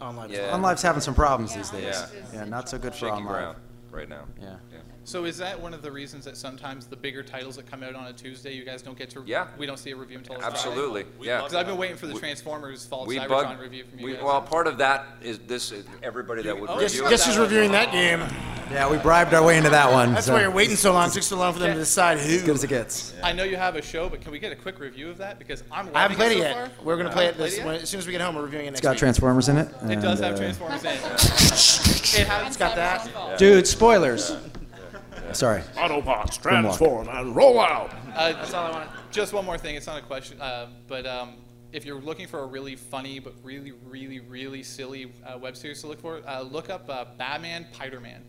S25: OnLive's
S2: Yeah.
S12: OnLive's having some problems these days.
S2: Yeah.
S12: Yeah, not so good for
S2: Shaky
S12: OnLive.
S2: ground. right now.
S12: Yeah.
S26: So is that one of the reasons that sometimes the bigger titles that come out on a Tuesday, you guys don't get to?
S2: Yeah.
S26: We don't see a review until it's
S2: Absolutely, yeah.
S26: Because I've been waiting for the Transformers Fall
S2: We
S26: Cybertron
S2: bug,
S26: review from you
S2: we,
S26: guys.
S2: well, part of that is this, everybody that would
S26: Oh,
S25: Guess,
S2: review.
S25: guess who's reviewing that game?
S12: Yeah, we bribed our way into that one.
S25: That's
S12: so-
S25: why you're waiting so long. It took so long for them to decide who.
S12: As good as it gets.
S26: I know you have a show, but can we get a quick review of that? Because I'm
S25: I haven't played it
S26: so
S25: yet.
S26: far.
S25: We're gonna
S26: I
S25: play it this
S26: played
S25: when, as soon as we get home. We're reviewing it
S12: It's
S25: next
S12: got
S25: week.
S12: Transformers in it.
S26: It does
S12: and,
S26: have
S12: uh,
S26: Transformers in it. It has
S25: It's got that.
S3: Dude, spoilers.
S12: Sorry.
S8: Autobots
S12: Grimlock.
S8: transform and roll out.
S26: Uh, That's all I wanted. Just one more thing. It's not a question, uh, but um, if you're looking for a really funny but really, really, really silly uh, web series to look for, uh, look up uh, Batman Pyderman.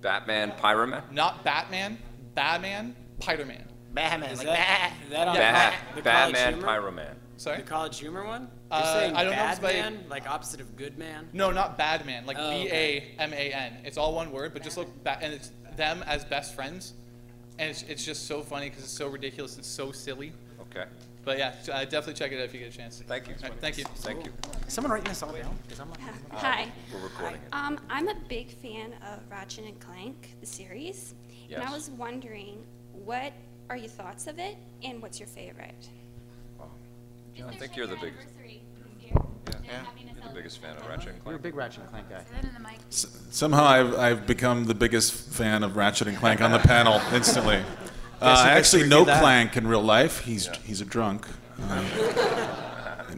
S2: Batman, Pyroman?
S26: Not Batman, Batman Pyderman.
S25: Batman,
S5: Is
S25: like
S5: that,
S25: that.
S5: is that on
S2: Bat-
S5: the College
S2: Batman,
S5: Humor?
S2: Pyroman.
S26: Sorry?
S5: The College Humor one? You're
S26: Uh,
S5: saying
S26: I don't know
S5: bad
S26: it's by-
S5: man, like opposite of good man?
S26: No, not bad man. Like
S5: Oh,
S26: B
S5: okay.
S26: A M A N. It's all one word, but just look back, and it's them as best friends, and it's, it's just so funny because it's so ridiculous and so silly.
S2: Okay.
S26: But yeah, uh, definitely check it out if you get a chance.
S2: Thank you.
S26: All right, thank you.
S2: Thank you.
S12: Is someone writing this all down? 'Cause I'm not-
S27: Hi.
S2: We're recording it.
S27: Um, I'm a big fan of Ratchet and Clank, the series. And I was wondering, what are your thoughts of it, and what's your favorite?
S2: I think you're the big,
S27: Yeah.
S2: you're the biggest fan of Ratchet and Clank.
S12: You're a
S2: Clank.
S12: big Ratchet and Clank guy.
S1: Somehow I've, I've become the biggest fan of Ratchet and Clank on the panel instantly. Uh, I actually
S12: review
S1: know
S12: that?
S1: Clank in real life. He's he's a drunk, uh,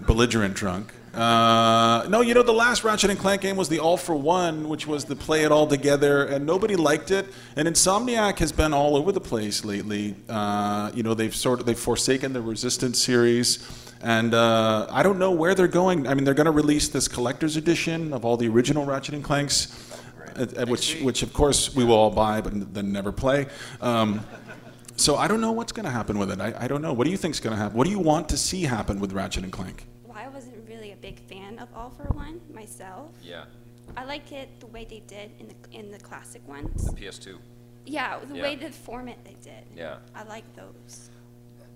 S1: belligerent drunk. Uh, no, you know the last Ratchet and Clank game was the All for One, which was the play it all together, and nobody liked it. And Insomniac has been all over the place lately. Uh, you know they've sort of they've forsaken the Resistance series. And uh, I don't know where they're going. I mean, they're going to release this collector's edition of all the original Ratchet and Clanks, uh, which, which of course we will all buy, but then never play. Um, so I don't know what's going to happen with it. I, I don't know. What do you think's going to happen? What do you want to see happen with Ratchet and Clank?
S27: Well, I wasn't really a big fan of All for One myself.
S2: Yeah,
S27: I like it the way they did in the in the classic ones.
S2: the PS2.
S27: Yeah, the
S2: Yeah.
S27: way the format they did.
S2: Yeah.
S27: I like those.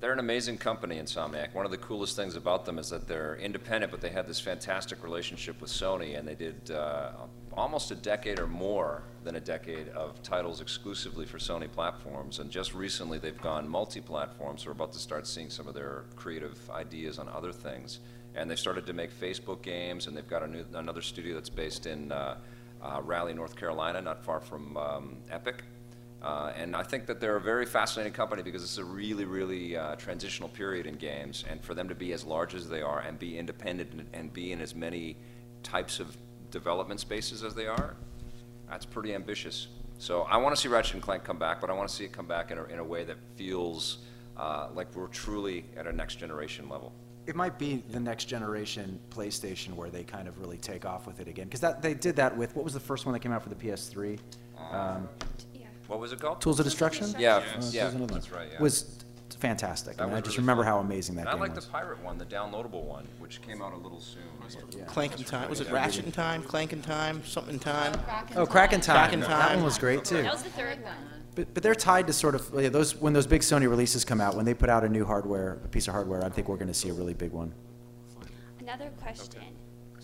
S2: They're an amazing company, Insomniac. One of the coolest things about them is that they're independent, but they had this fantastic relationship with Sony, and they did uh, almost a decade or more than a decade of titles exclusively for Sony platforms. And just recently, they've gone multi-platform, so we're about to start seeing some of their creative ideas on other things. And they started to make Facebook games, and they've got new, another studio that's based in uh, uh, Raleigh, North Carolina, not far from um, Epic. Uh, and I think that they're a very fascinating company because it's a really, really uh, transitional period in games. And for them to be as large as they are and be independent and, and be in as many types of development spaces as they are, that's pretty ambitious. So I want to see Ratchet and Clank come back, but I want to see it come back in a, in a way that feels uh, like we're truly at a next generation level.
S12: It might be the next generation PlayStation where they kind of really take off with it again. Because they did that with what was the first one that came out for the PS3? Um,
S2: What was it called?
S12: Tools of Destruction.
S2: Yeah,
S12: Uh, Tools
S2: yeah,
S12: of Destruction.
S2: that's right. Yeah.
S12: Was t- fantastic.
S2: That
S12: I, mean, I
S2: was
S12: just
S2: really
S12: remember
S2: fun.
S12: how amazing that
S2: And I
S12: game
S2: like
S12: was.
S2: the pirate one, the downloadable one, which came out a little soon.
S25: Clank in time. Was it Ratchet in time? Clank in time? Something in time?
S12: Oh, Crack in Time.
S25: Crack in
S12: That
S25: time.
S12: one was great too.
S27: That was the third one.
S12: But, but they're tied to sort of yeah, those when those big Sony releases come out. When they put out a new hardware, a piece of hardware, I think we're going to see a really big one.
S27: Another question.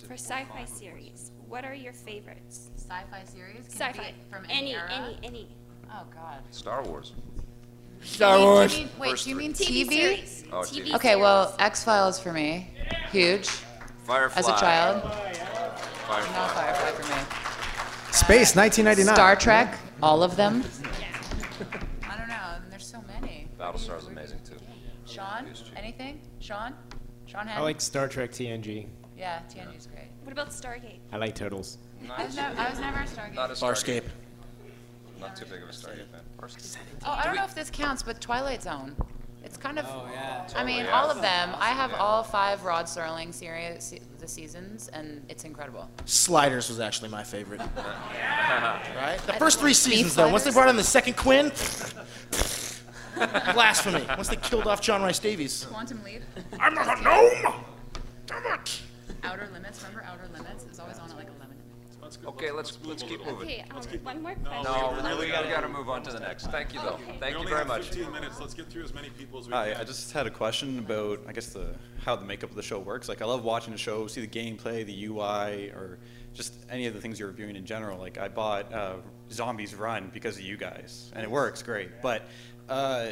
S27: For sci-fi series, what are your favorites?
S6: Sci-fi series? Can it be
S27: Sci-fi.
S6: from any
S27: any,
S6: era?
S27: any, any.
S6: Oh God.
S2: Star Wars.
S25: Star
S6: Do you
S25: Wars.
S6: do you mean- wait, do you mean
S27: TV
S6: TV?
S27: series.
S2: Oh,
S27: TV
S2: TV.
S6: Okay, well, X Files for me, huge.
S2: Firefly.
S6: As a child,
S2: Firefly.
S6: no Firefly for me.
S12: Space, 1999.
S6: Star Trek, all of them. I don't know. There's so many.
S2: Battlestar is amazing too.
S6: Sean, anything? Sean? Sean
S16: I like Star Trek TNG.
S6: Yeah, TNG is great.
S27: What about Stargate?
S16: I like Turtles.
S6: I was, never, I was never a Stargate.
S2: Not a
S25: Farscape.
S2: Not too big of a Stargate fan.
S6: Oh, I don't know if this counts, but Twilight Zone. It's kind of.
S5: Oh, yeah.
S6: I mean,
S2: Totally,
S6: all of them. I have all five Rod Serling series, se- the seasons, and it's incredible.
S25: Sliders was actually my favorite. right? The
S6: I-
S25: first three seasons, though. Once they brought in the second Quinn, blasphemy. Once they killed off John Rhys-Davies.
S6: Quantum Leap.
S25: I'm not a gnome! Damn it!
S6: Outer Limits. Remember Outer Limits? It's always on at like 11.
S2: Okay, let's let's keep moving.
S27: Okay, um, one more question.
S2: No, we really got to move on to the next. Thank you though. Thank you very much.
S1: 15 minutes. Let's get through as many people as we
S28: Hi,
S1: can.
S28: I just had a question about, I guess, the how the makeup of the show works. Like, I love watching the show, see the gameplay, the UI, or just any of the things you're reviewing in general. Like I bought uh, Zombies Run because of you guys, and it works great. But uh,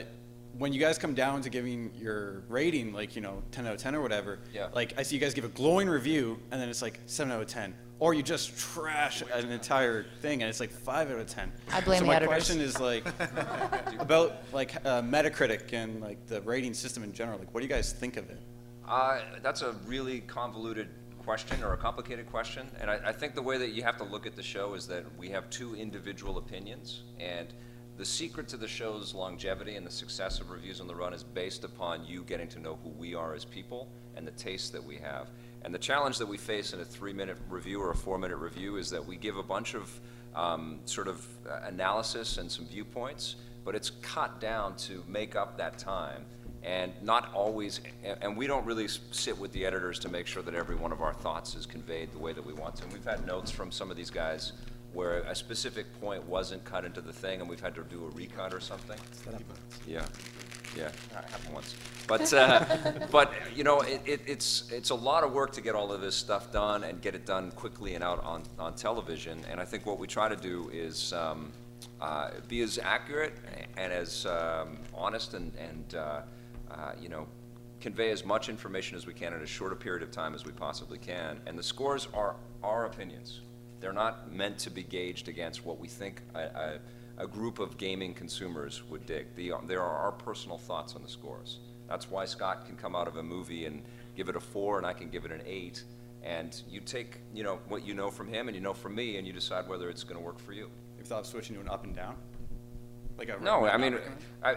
S28: when you guys come down to giving your rating, like you know, 10 out of 10 or whatever,
S2: Yeah.
S28: like I see you guys give a glowing review, and then it's like 7 out of 10. Or you just trash an entire thing, and it's like 5 out of 10.
S6: I blame
S28: so
S6: the
S28: my
S6: editors.
S28: question is like about like uh, Metacritic and like the rating system in general. Like, what do you guys think of it?
S2: Uh, that's a really convoluted question or a complicated question, and I, I think the way that you have to look at the show is that we have two individual opinions, and the secret to the show's longevity and the success of Reviews on the Run is based upon you getting to know who we are as people and the tastes that we have. And the challenge that we face in a three-minute review or a four-minute review is that we give a bunch of um, sort of uh, analysis and some viewpoints, but it's cut down to make up that time and not always, and- and we don't really sit with the editors to make sure that every one of our thoughts is conveyed the way that we want to. And we've had notes from some of these guys where a specific point wasn't cut into the thing, and we've had to do a recut or something. Yeah, yeah, that happened once. But, uh, but, you know, it, it, it's, it's a lot of work to get all of this stuff done and get it done quickly and out on, on television. And I think what we try to do is, um, uh, be as accurate and as, um, honest and, and, uh, uh, you know, convey as much information as we can in as short a period of time as we possibly can. And the scores are our opinions. They're not meant to be gauged against what we think a, a, a group of gaming consumers would dig. The, um, there are our personal thoughts on the scores. That's why Scott can come out of a movie and give it a four, and I can give it an eight. And you take, you know, what you know from him and you know from me, and you decide whether it's going to work for you.
S28: If thought of switching to an up and down, like a
S2: No, I mean. I,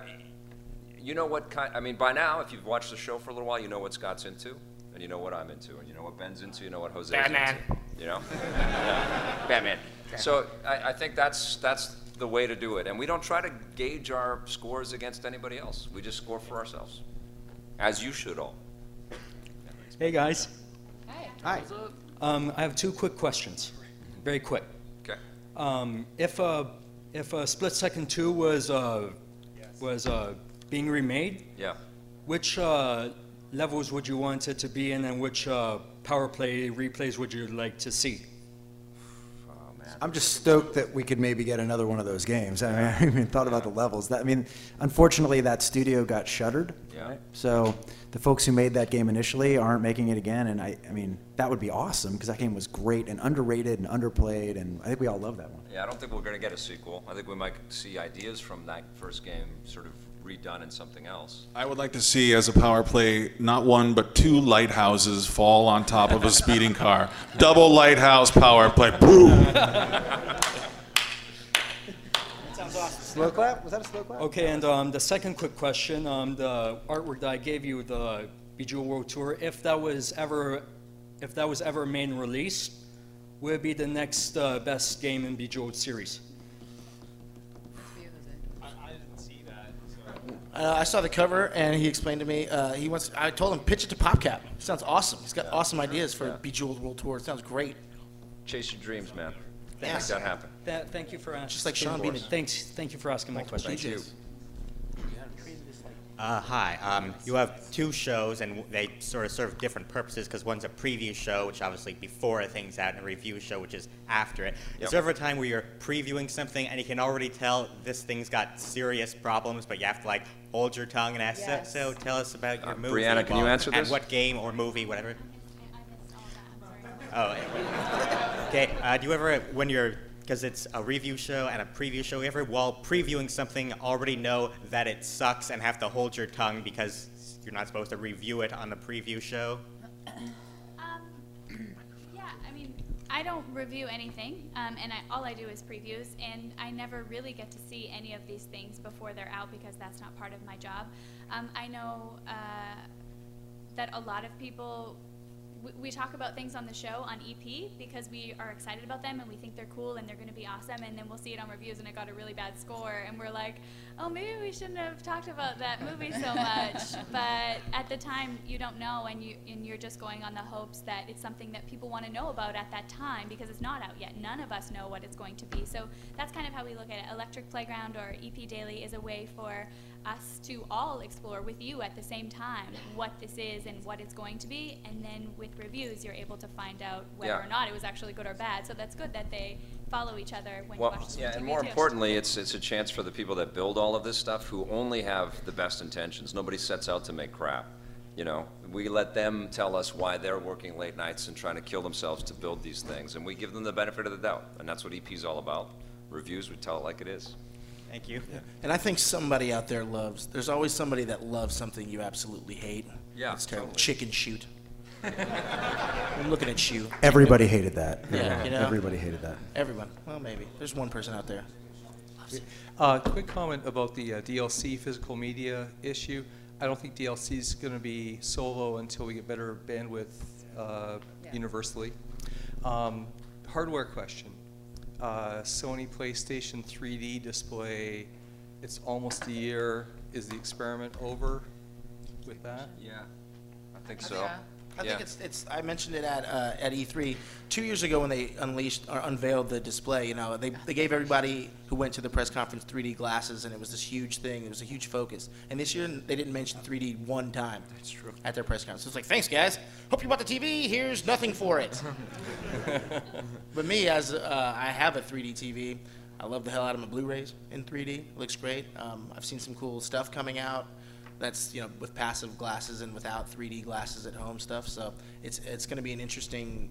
S2: you know what kind, I mean, by now, if you've watched the show for a little while, you know what Scott's into, and you know what I'm into, and you know what Ben's into, you know what Jose's
S11: Batman.
S2: into. You know? Yeah. Batman. So I, I think that's, that's the way to do it. And we don't try to gauge our scores against anybody else. We just score for ourselves, as you should all.
S29: Hey, guys.
S6: Hi.
S29: Um, I have two quick questions, very quick.
S2: Okay.
S29: Um, if a if uh, Split Second Two was uh, was uh, being remade,
S2: Yeah.
S29: which uh, levels would you want it to be in, and which uh, power play replays would you like to see?
S12: I'm just stoked that we could maybe get another one of those games. I, mean, I haven't even thought about the levels. That, I mean, unfortunately, that studio got shuttered.
S2: Yeah.
S12: So the folks who made that game initially aren't making it again, and I, I mean, that would be awesome because that game was great and underrated and underplayed, and I think we all love that one.
S2: Yeah, I don't think we're going to get a sequel. I think we might see ideas from that first game sort of redone in something else.
S1: I would like to see, as a power play, not one but two lighthouses fall on top of a speeding car. Double lighthouse power play. Boom!
S29: Sounds awesome.
S12: Slow clap? Was that a slow clap?
S29: Okay, and um, the second quick question, um, the artwork that I gave you, the Bejeweled World Tour, if that was ever, if that was ever main release, would it be the next uh, best game in Bejeweled series?
S25: Uh, I saw the cover, and he explained to me. Uh, he wants. I told him pitch it to PopCap. Sounds awesome. He's got awesome ideas for Bejeweled World Tour. It Sounds great.
S2: Chase your dreams, man.
S29: Thanks.
S2: Make that happen.
S29: That, thank you for asking.
S25: Just like Sean Bean.
S29: Thanks, thank you for asking my question.
S2: Thank you.
S30: Uh, hi. Um, you have two shows, and they sort of serve different purposes because one's a preview show, which obviously before a thing's out, and a review show, which is after it.
S2: Yep.
S30: Is there ever a time where you're previewing something and you can already tell this thing's got serious problems, but you have to like hold your tongue and ask? so-
S2: Yes.
S30: So, tell us about your
S2: Uh,
S30: movie.
S2: Brianna, can you
S30: well,
S2: answer
S30: And
S2: this?
S30: what game or movie, whatever. Oh, okay. Uh, do you ever, when you're, because it's a review show and a preview show, ever, while previewing something, already know that it sucks and have to hold your tongue because you're not supposed to review it on the preview show?
S21: Yeah, I mean, I don't review anything, um, and I, all I do is previews, and I never really get to see any of these things before they're out because that's not part of my job. Um, I know uh, that a lot of people. We, we talk about things on the show on EP because we are excited about them and we think they're cool and they're going to be awesome, and then we'll see it on reviews and it got a really bad score, and we're like, oh, maybe we shouldn't have talked about that movie so much. but at the time, you don't know, and you and you're just going on the hopes that it's something that people want to know about at that time because it's not out yet. None of us know what it's going to be. So that's kind of how we look at it. Electric Playground or EP Daily is a way for us to all explore with you at the same time what this is and what it's going to be, and then with reviews, you're able to find out whether
S2: Yeah.
S21: or not it was actually good or bad. So that's good that they follow each other when
S2: Well,
S21: you
S2: yeah, and more
S21: too.
S2: importantly, it's, it's a chance for the people that build all of this stuff who only have the best intentions. Nobody sets out to make crap. You know, we let them tell us why they're working late nights and trying to kill themselves to build these things, and we give them the benefit of the doubt, and that's what EP is all about. Reviews, we tell it like it is.
S30: Thank you.
S25: And I think somebody out there loves. There's always somebody that loves something you absolutely hate.
S2: Yeah,
S25: it's terrible.
S2: totally.
S25: Chicken shoot. I'm looking at you.
S12: Everybody hated that.
S25: Yeah, you know.
S12: Everybody hated that.
S25: Everyone. Well, maybe. There's one person out there.
S31: Uh, quick comment about the uh, DLC physical media issue. I don't think DLC is going to be solo until we get better bandwidth uh, universally. Um, hardware question. Uh, Sony PlayStation 3D display, it's almost a year. Is the experiment over with that?
S2: Yeah, I think so.
S25: I think it's, it's, I mentioned it at, uh, at E3. Two years ago when they unleashed, or unveiled the display, you know, they, they gave everybody who went to the press conference 3D glasses and it was this huge thing. It was a huge focus. And this year they didn't mention 3D one time. That's true. At their press conference. It's like, thanks guys. Hope you bought the TV. Here's nothing for it. but me, as uh, I have a 3D TV, I love the hell out of my Blu-rays in 3D. It looks great. Um, I've seen some cool stuff coming out. That's you know with passive glasses and without 3D glasses at home stuff. So it's it's going to be an interesting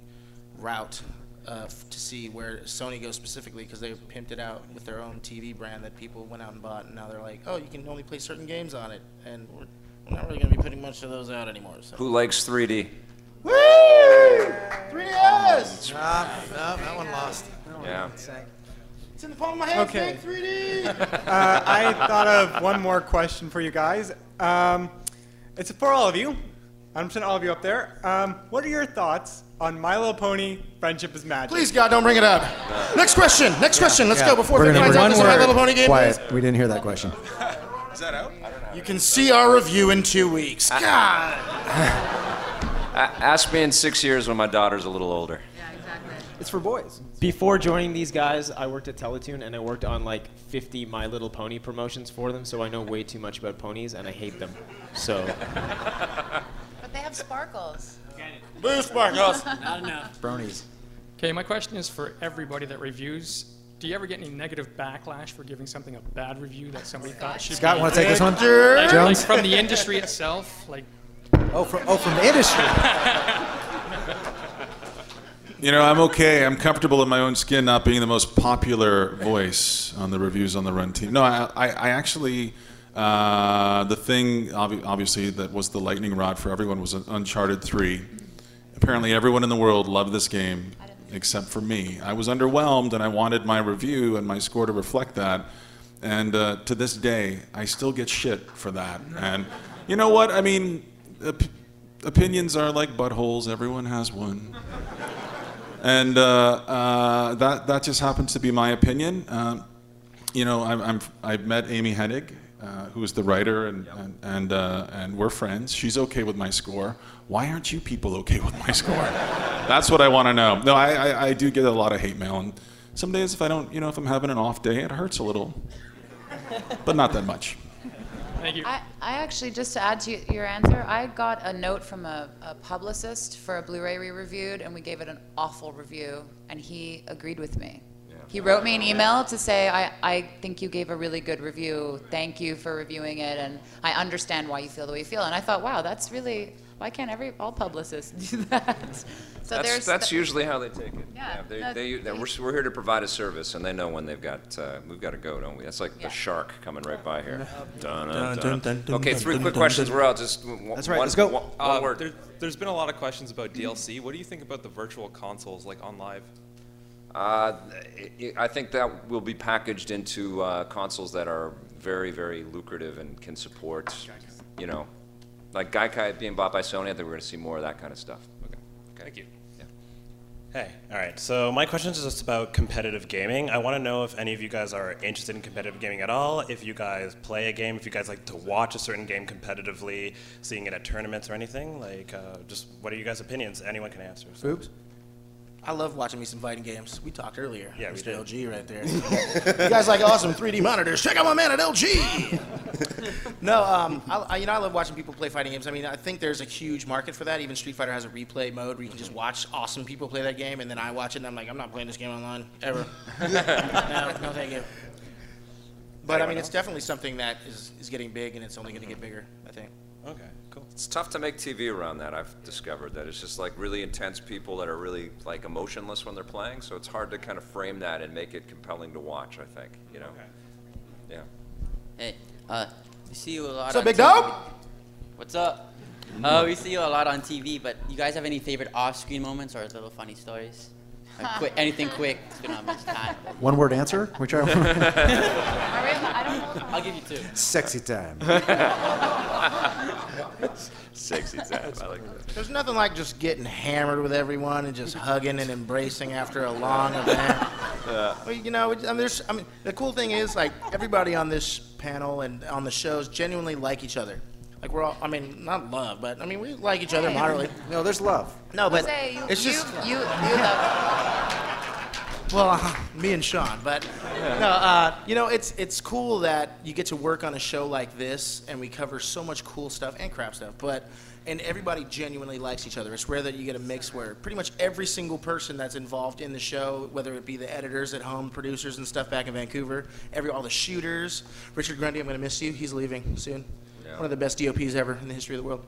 S25: route uh, to see where Sony goes specifically because they pimped it out with their own TV brand that people went out and bought, and now they're like, oh, you can only play certain games on it, and we're, we're not really going to be putting much of those out anymore. So.
S2: Who likes 3D?
S25: Woo! 3DS.
S3: that one lost.
S2: Yeah.
S25: It's in the palm of my hand.
S32: Okay.
S25: Big 3D.
S32: uh, I thought of one more question for you guys. Um, it's for all of you. I'm sending all of you up there. Um, what are your thoughts on My Little Pony Friendship is Magic?
S25: Please, God, don't bring it up. Next question. Next question. Let's
S12: Yeah.
S25: go before
S12: We're gonna
S25: finds out
S12: one
S25: this is My. Little Pony game.
S12: Quiet.
S25: is.
S12: We didn't hear that question.
S2: Is that out?
S25: You can see our review in two weeks. God.
S2: A- ask me in six years when my daughter's a little older.
S16: It's for boys. Before joining these guys, I worked at Teletoon and I worked on like 50 My Little Pony promotions for them, so I know way too much about ponies and I hate them. So,
S6: But they have sparkles.
S25: Boo sparkles.
S5: Not enough.
S12: Bronies.
S33: Okay, my question is for everybody that reviews. Do you ever get any negative backlash for giving something a bad review that somebody oh thought should
S12: Scott,
S33: be?
S12: Scott, wanna take this one?
S33: Like, like
S12: Jones?
S33: from the industry itself, like.
S12: Oh, from oh from the industry.
S1: You know, I'm okay. I'm comfortable in my own skin, not being the most popular voice on the reviews on the Run team. No, I, I, I actually, uh, the thing obvi- obviously that was the lightning rod for everyone was Uncharted 3. Apparently, everyone in the world loved this game except for me. I was underwhelmed, and I wanted my review and my score to reflect that. And uh, to this day, I still get shit for that. And you know what? I mean, op- opinions are like buttholes. Everyone has one. And uh, uh, that, that just happens to be my opinion. Um, you know, I'm, I'm, I've met Amy Hennig, uh, who is the writer, and, and, and, uh, and we're friends. She's okay with my score. Why aren't you people okay with my score? That's what I want to know. No, I, I, I do get a lot of hate mail. And some days, if I don't, you know, if I'm having an off day, it hurts a little, but not that much.
S33: Thank you.
S6: I, I actually, just to add to your answer, I got a note from a, a publicist for a Blu-ray we reviewed, and we gave it an awful review, and he agreed with me. He wrote me an email to say, I, I think you gave a really good review. Thank you for reviewing it, and I understand why you feel the way you feel. And I thought, wow, that's really, why can't every all publicists do that? So
S2: that's
S6: there's
S2: that's
S6: th-
S2: usually how they take it.
S6: Yeah,
S2: they,
S6: that-
S2: they, they, we're, we're here to provide a service, and they know when they've got uh, we've got to go, don't we? That's like the shark coming right by here. Dun, dun,
S25: Dun,
S2: Okay, three quick questions.
S25: dun.
S2: We're out. Just
S25: That's right,
S2: One,
S25: let's go.
S2: One, one
S28: Uh,
S2: word.
S28: there, there's been a lot of questions about DLC. What do you think about the virtual consoles, like on live?
S2: Uh, i I think that will be packaged into uh, consoles that are very, very lucrative and can support, you know, like Gaikai being bought by Sony. I think we're going to see more of that kind of stuff. Okay. okay.
S28: Thank you.
S34: Hey, all right. So my question is just about competitive gaming. I want to know if any of you guys are interested in competitive gaming at all. If you guys play a game, if you guys like to watch a certain game competitively, seeing it at tournaments or anything. Like, uh, just what are you guys' opinions? Anyone can answer. So.
S25: Boobs. I love watching me some fighting games. We talked earlier.
S34: Yeah,
S25: Mr. LG right there. you guys like awesome 3D monitors? Check out my man at LG. no, um, I, I, you know, I love watching people play fighting games. I mean, I think there's a huge market for that. Even Street Fighter has a replay mode where you can just watch awesome people play that game, and then I watch it and I'm like, I'm not playing this game online ever. no, no, thank you. But I mean, it's definitely something that is, is getting big, and it's only going to get bigger. I think.
S34: Okay, cool.
S2: It's tough to make TV around that. I've discovered that it's just like really intense people that are really like emotionless when they're playing. So it's hard to kind of frame that and make it compelling to watch. I think you know. Yeah.
S35: Hey, uh, we see you a lot.
S25: What's up,
S35: on
S25: big
S35: TV.
S25: dog?
S35: What's up? Uh, we see you a lot on TV, but you guys have any favorite off-screen moments or little funny stories? Like quick, anything quick. 'cause We don't have much time.
S12: One word answer, which I.
S35: I'll give you two.
S12: Sexy time.
S2: Sexy time. I like that.
S25: There's nothing like just getting hammered with everyone and just hugging and embracing after a long event. Well, you know, I mean, there's, I mean, the cool thing is like everybody on this panel and on the shows genuinely like each other. Like we're all, I mean, not love, but I mean we like each other moderately.
S12: No, there's love.
S25: No, but
S6: Jose, you,
S25: it's
S6: you,
S25: just
S6: you, you love.
S25: well, uh, me and Sean, but no, uh, you know, it's it's cool that you get to work on a show like this, and we cover so much cool stuff and crap stuff, but and everybody genuinely likes each other. It's rare that you get a mix where pretty much every single person that's involved in the show, whether it be the editors at home, producers and stuff back in Vancouver, every all the shooters. Richard Grundy, I'm gonna miss you. He's leaving soon.
S2: Yeah.
S25: One of the best DOPs ever in the history of the world.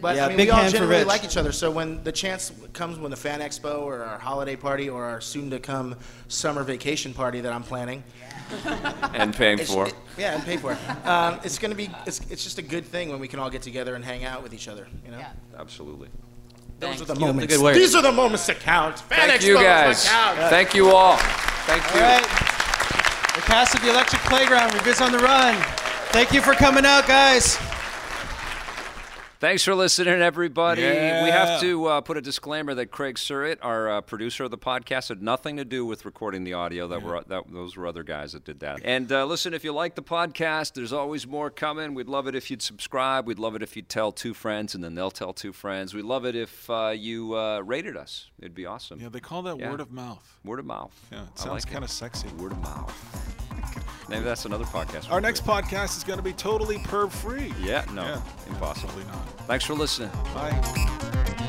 S25: But
S3: Yeah,
S25: I mean,
S3: big
S25: we all
S3: hand for
S25: genuinely
S3: Rich.
S25: like each other. So when the chance comes, when the fan expo or our holiday party or our soon-to-come summer vacation party that I'm planning,
S2: And paying for.
S25: it- yeah, and pay for it. Um, it's gonna be. It's, it's just a good thing when we can all get together and hang out with each other. You know.
S2: Absolutely.
S25: Those are the
S35: Keep up the
S25: moments. These are the moments that count. Fan
S2: Thank
S25: expo
S2: you guys.
S25: counts.
S2: Thank you all. Thank you.
S3: All right. The cast of the Electric Playground, Reviews on the Run. Thank you for coming out, guys.
S2: Thanks for listening, everybody.
S1: Yeah.
S2: We have to uh, put a disclaimer that Craig Surratt, our uh, producer of the podcast, had nothing to do with recording the audio. That were that, those were other guys that did that. And uh, listen, if you like the podcast, there's always more coming. We'd love it if you'd subscribe. We'd love it if you'd tell two friends, and then they'll tell two friends. We'd love it if uh, you uh, rated us. It'd be awesome.
S1: Yeah, they call that
S2: Yeah.
S1: word of mouth.
S2: Word of mouth.
S1: Yeah, it sounds
S2: like
S1: kind of sexy.
S2: Word of mouth. Maybe that's another podcast.
S1: Our next
S2: do.
S1: podcast is going to be totally perv free.
S2: Yeah, no,
S1: Yeah.
S2: impossible.
S1: Absolutely not.
S2: Thanks for listening.
S1: Bye.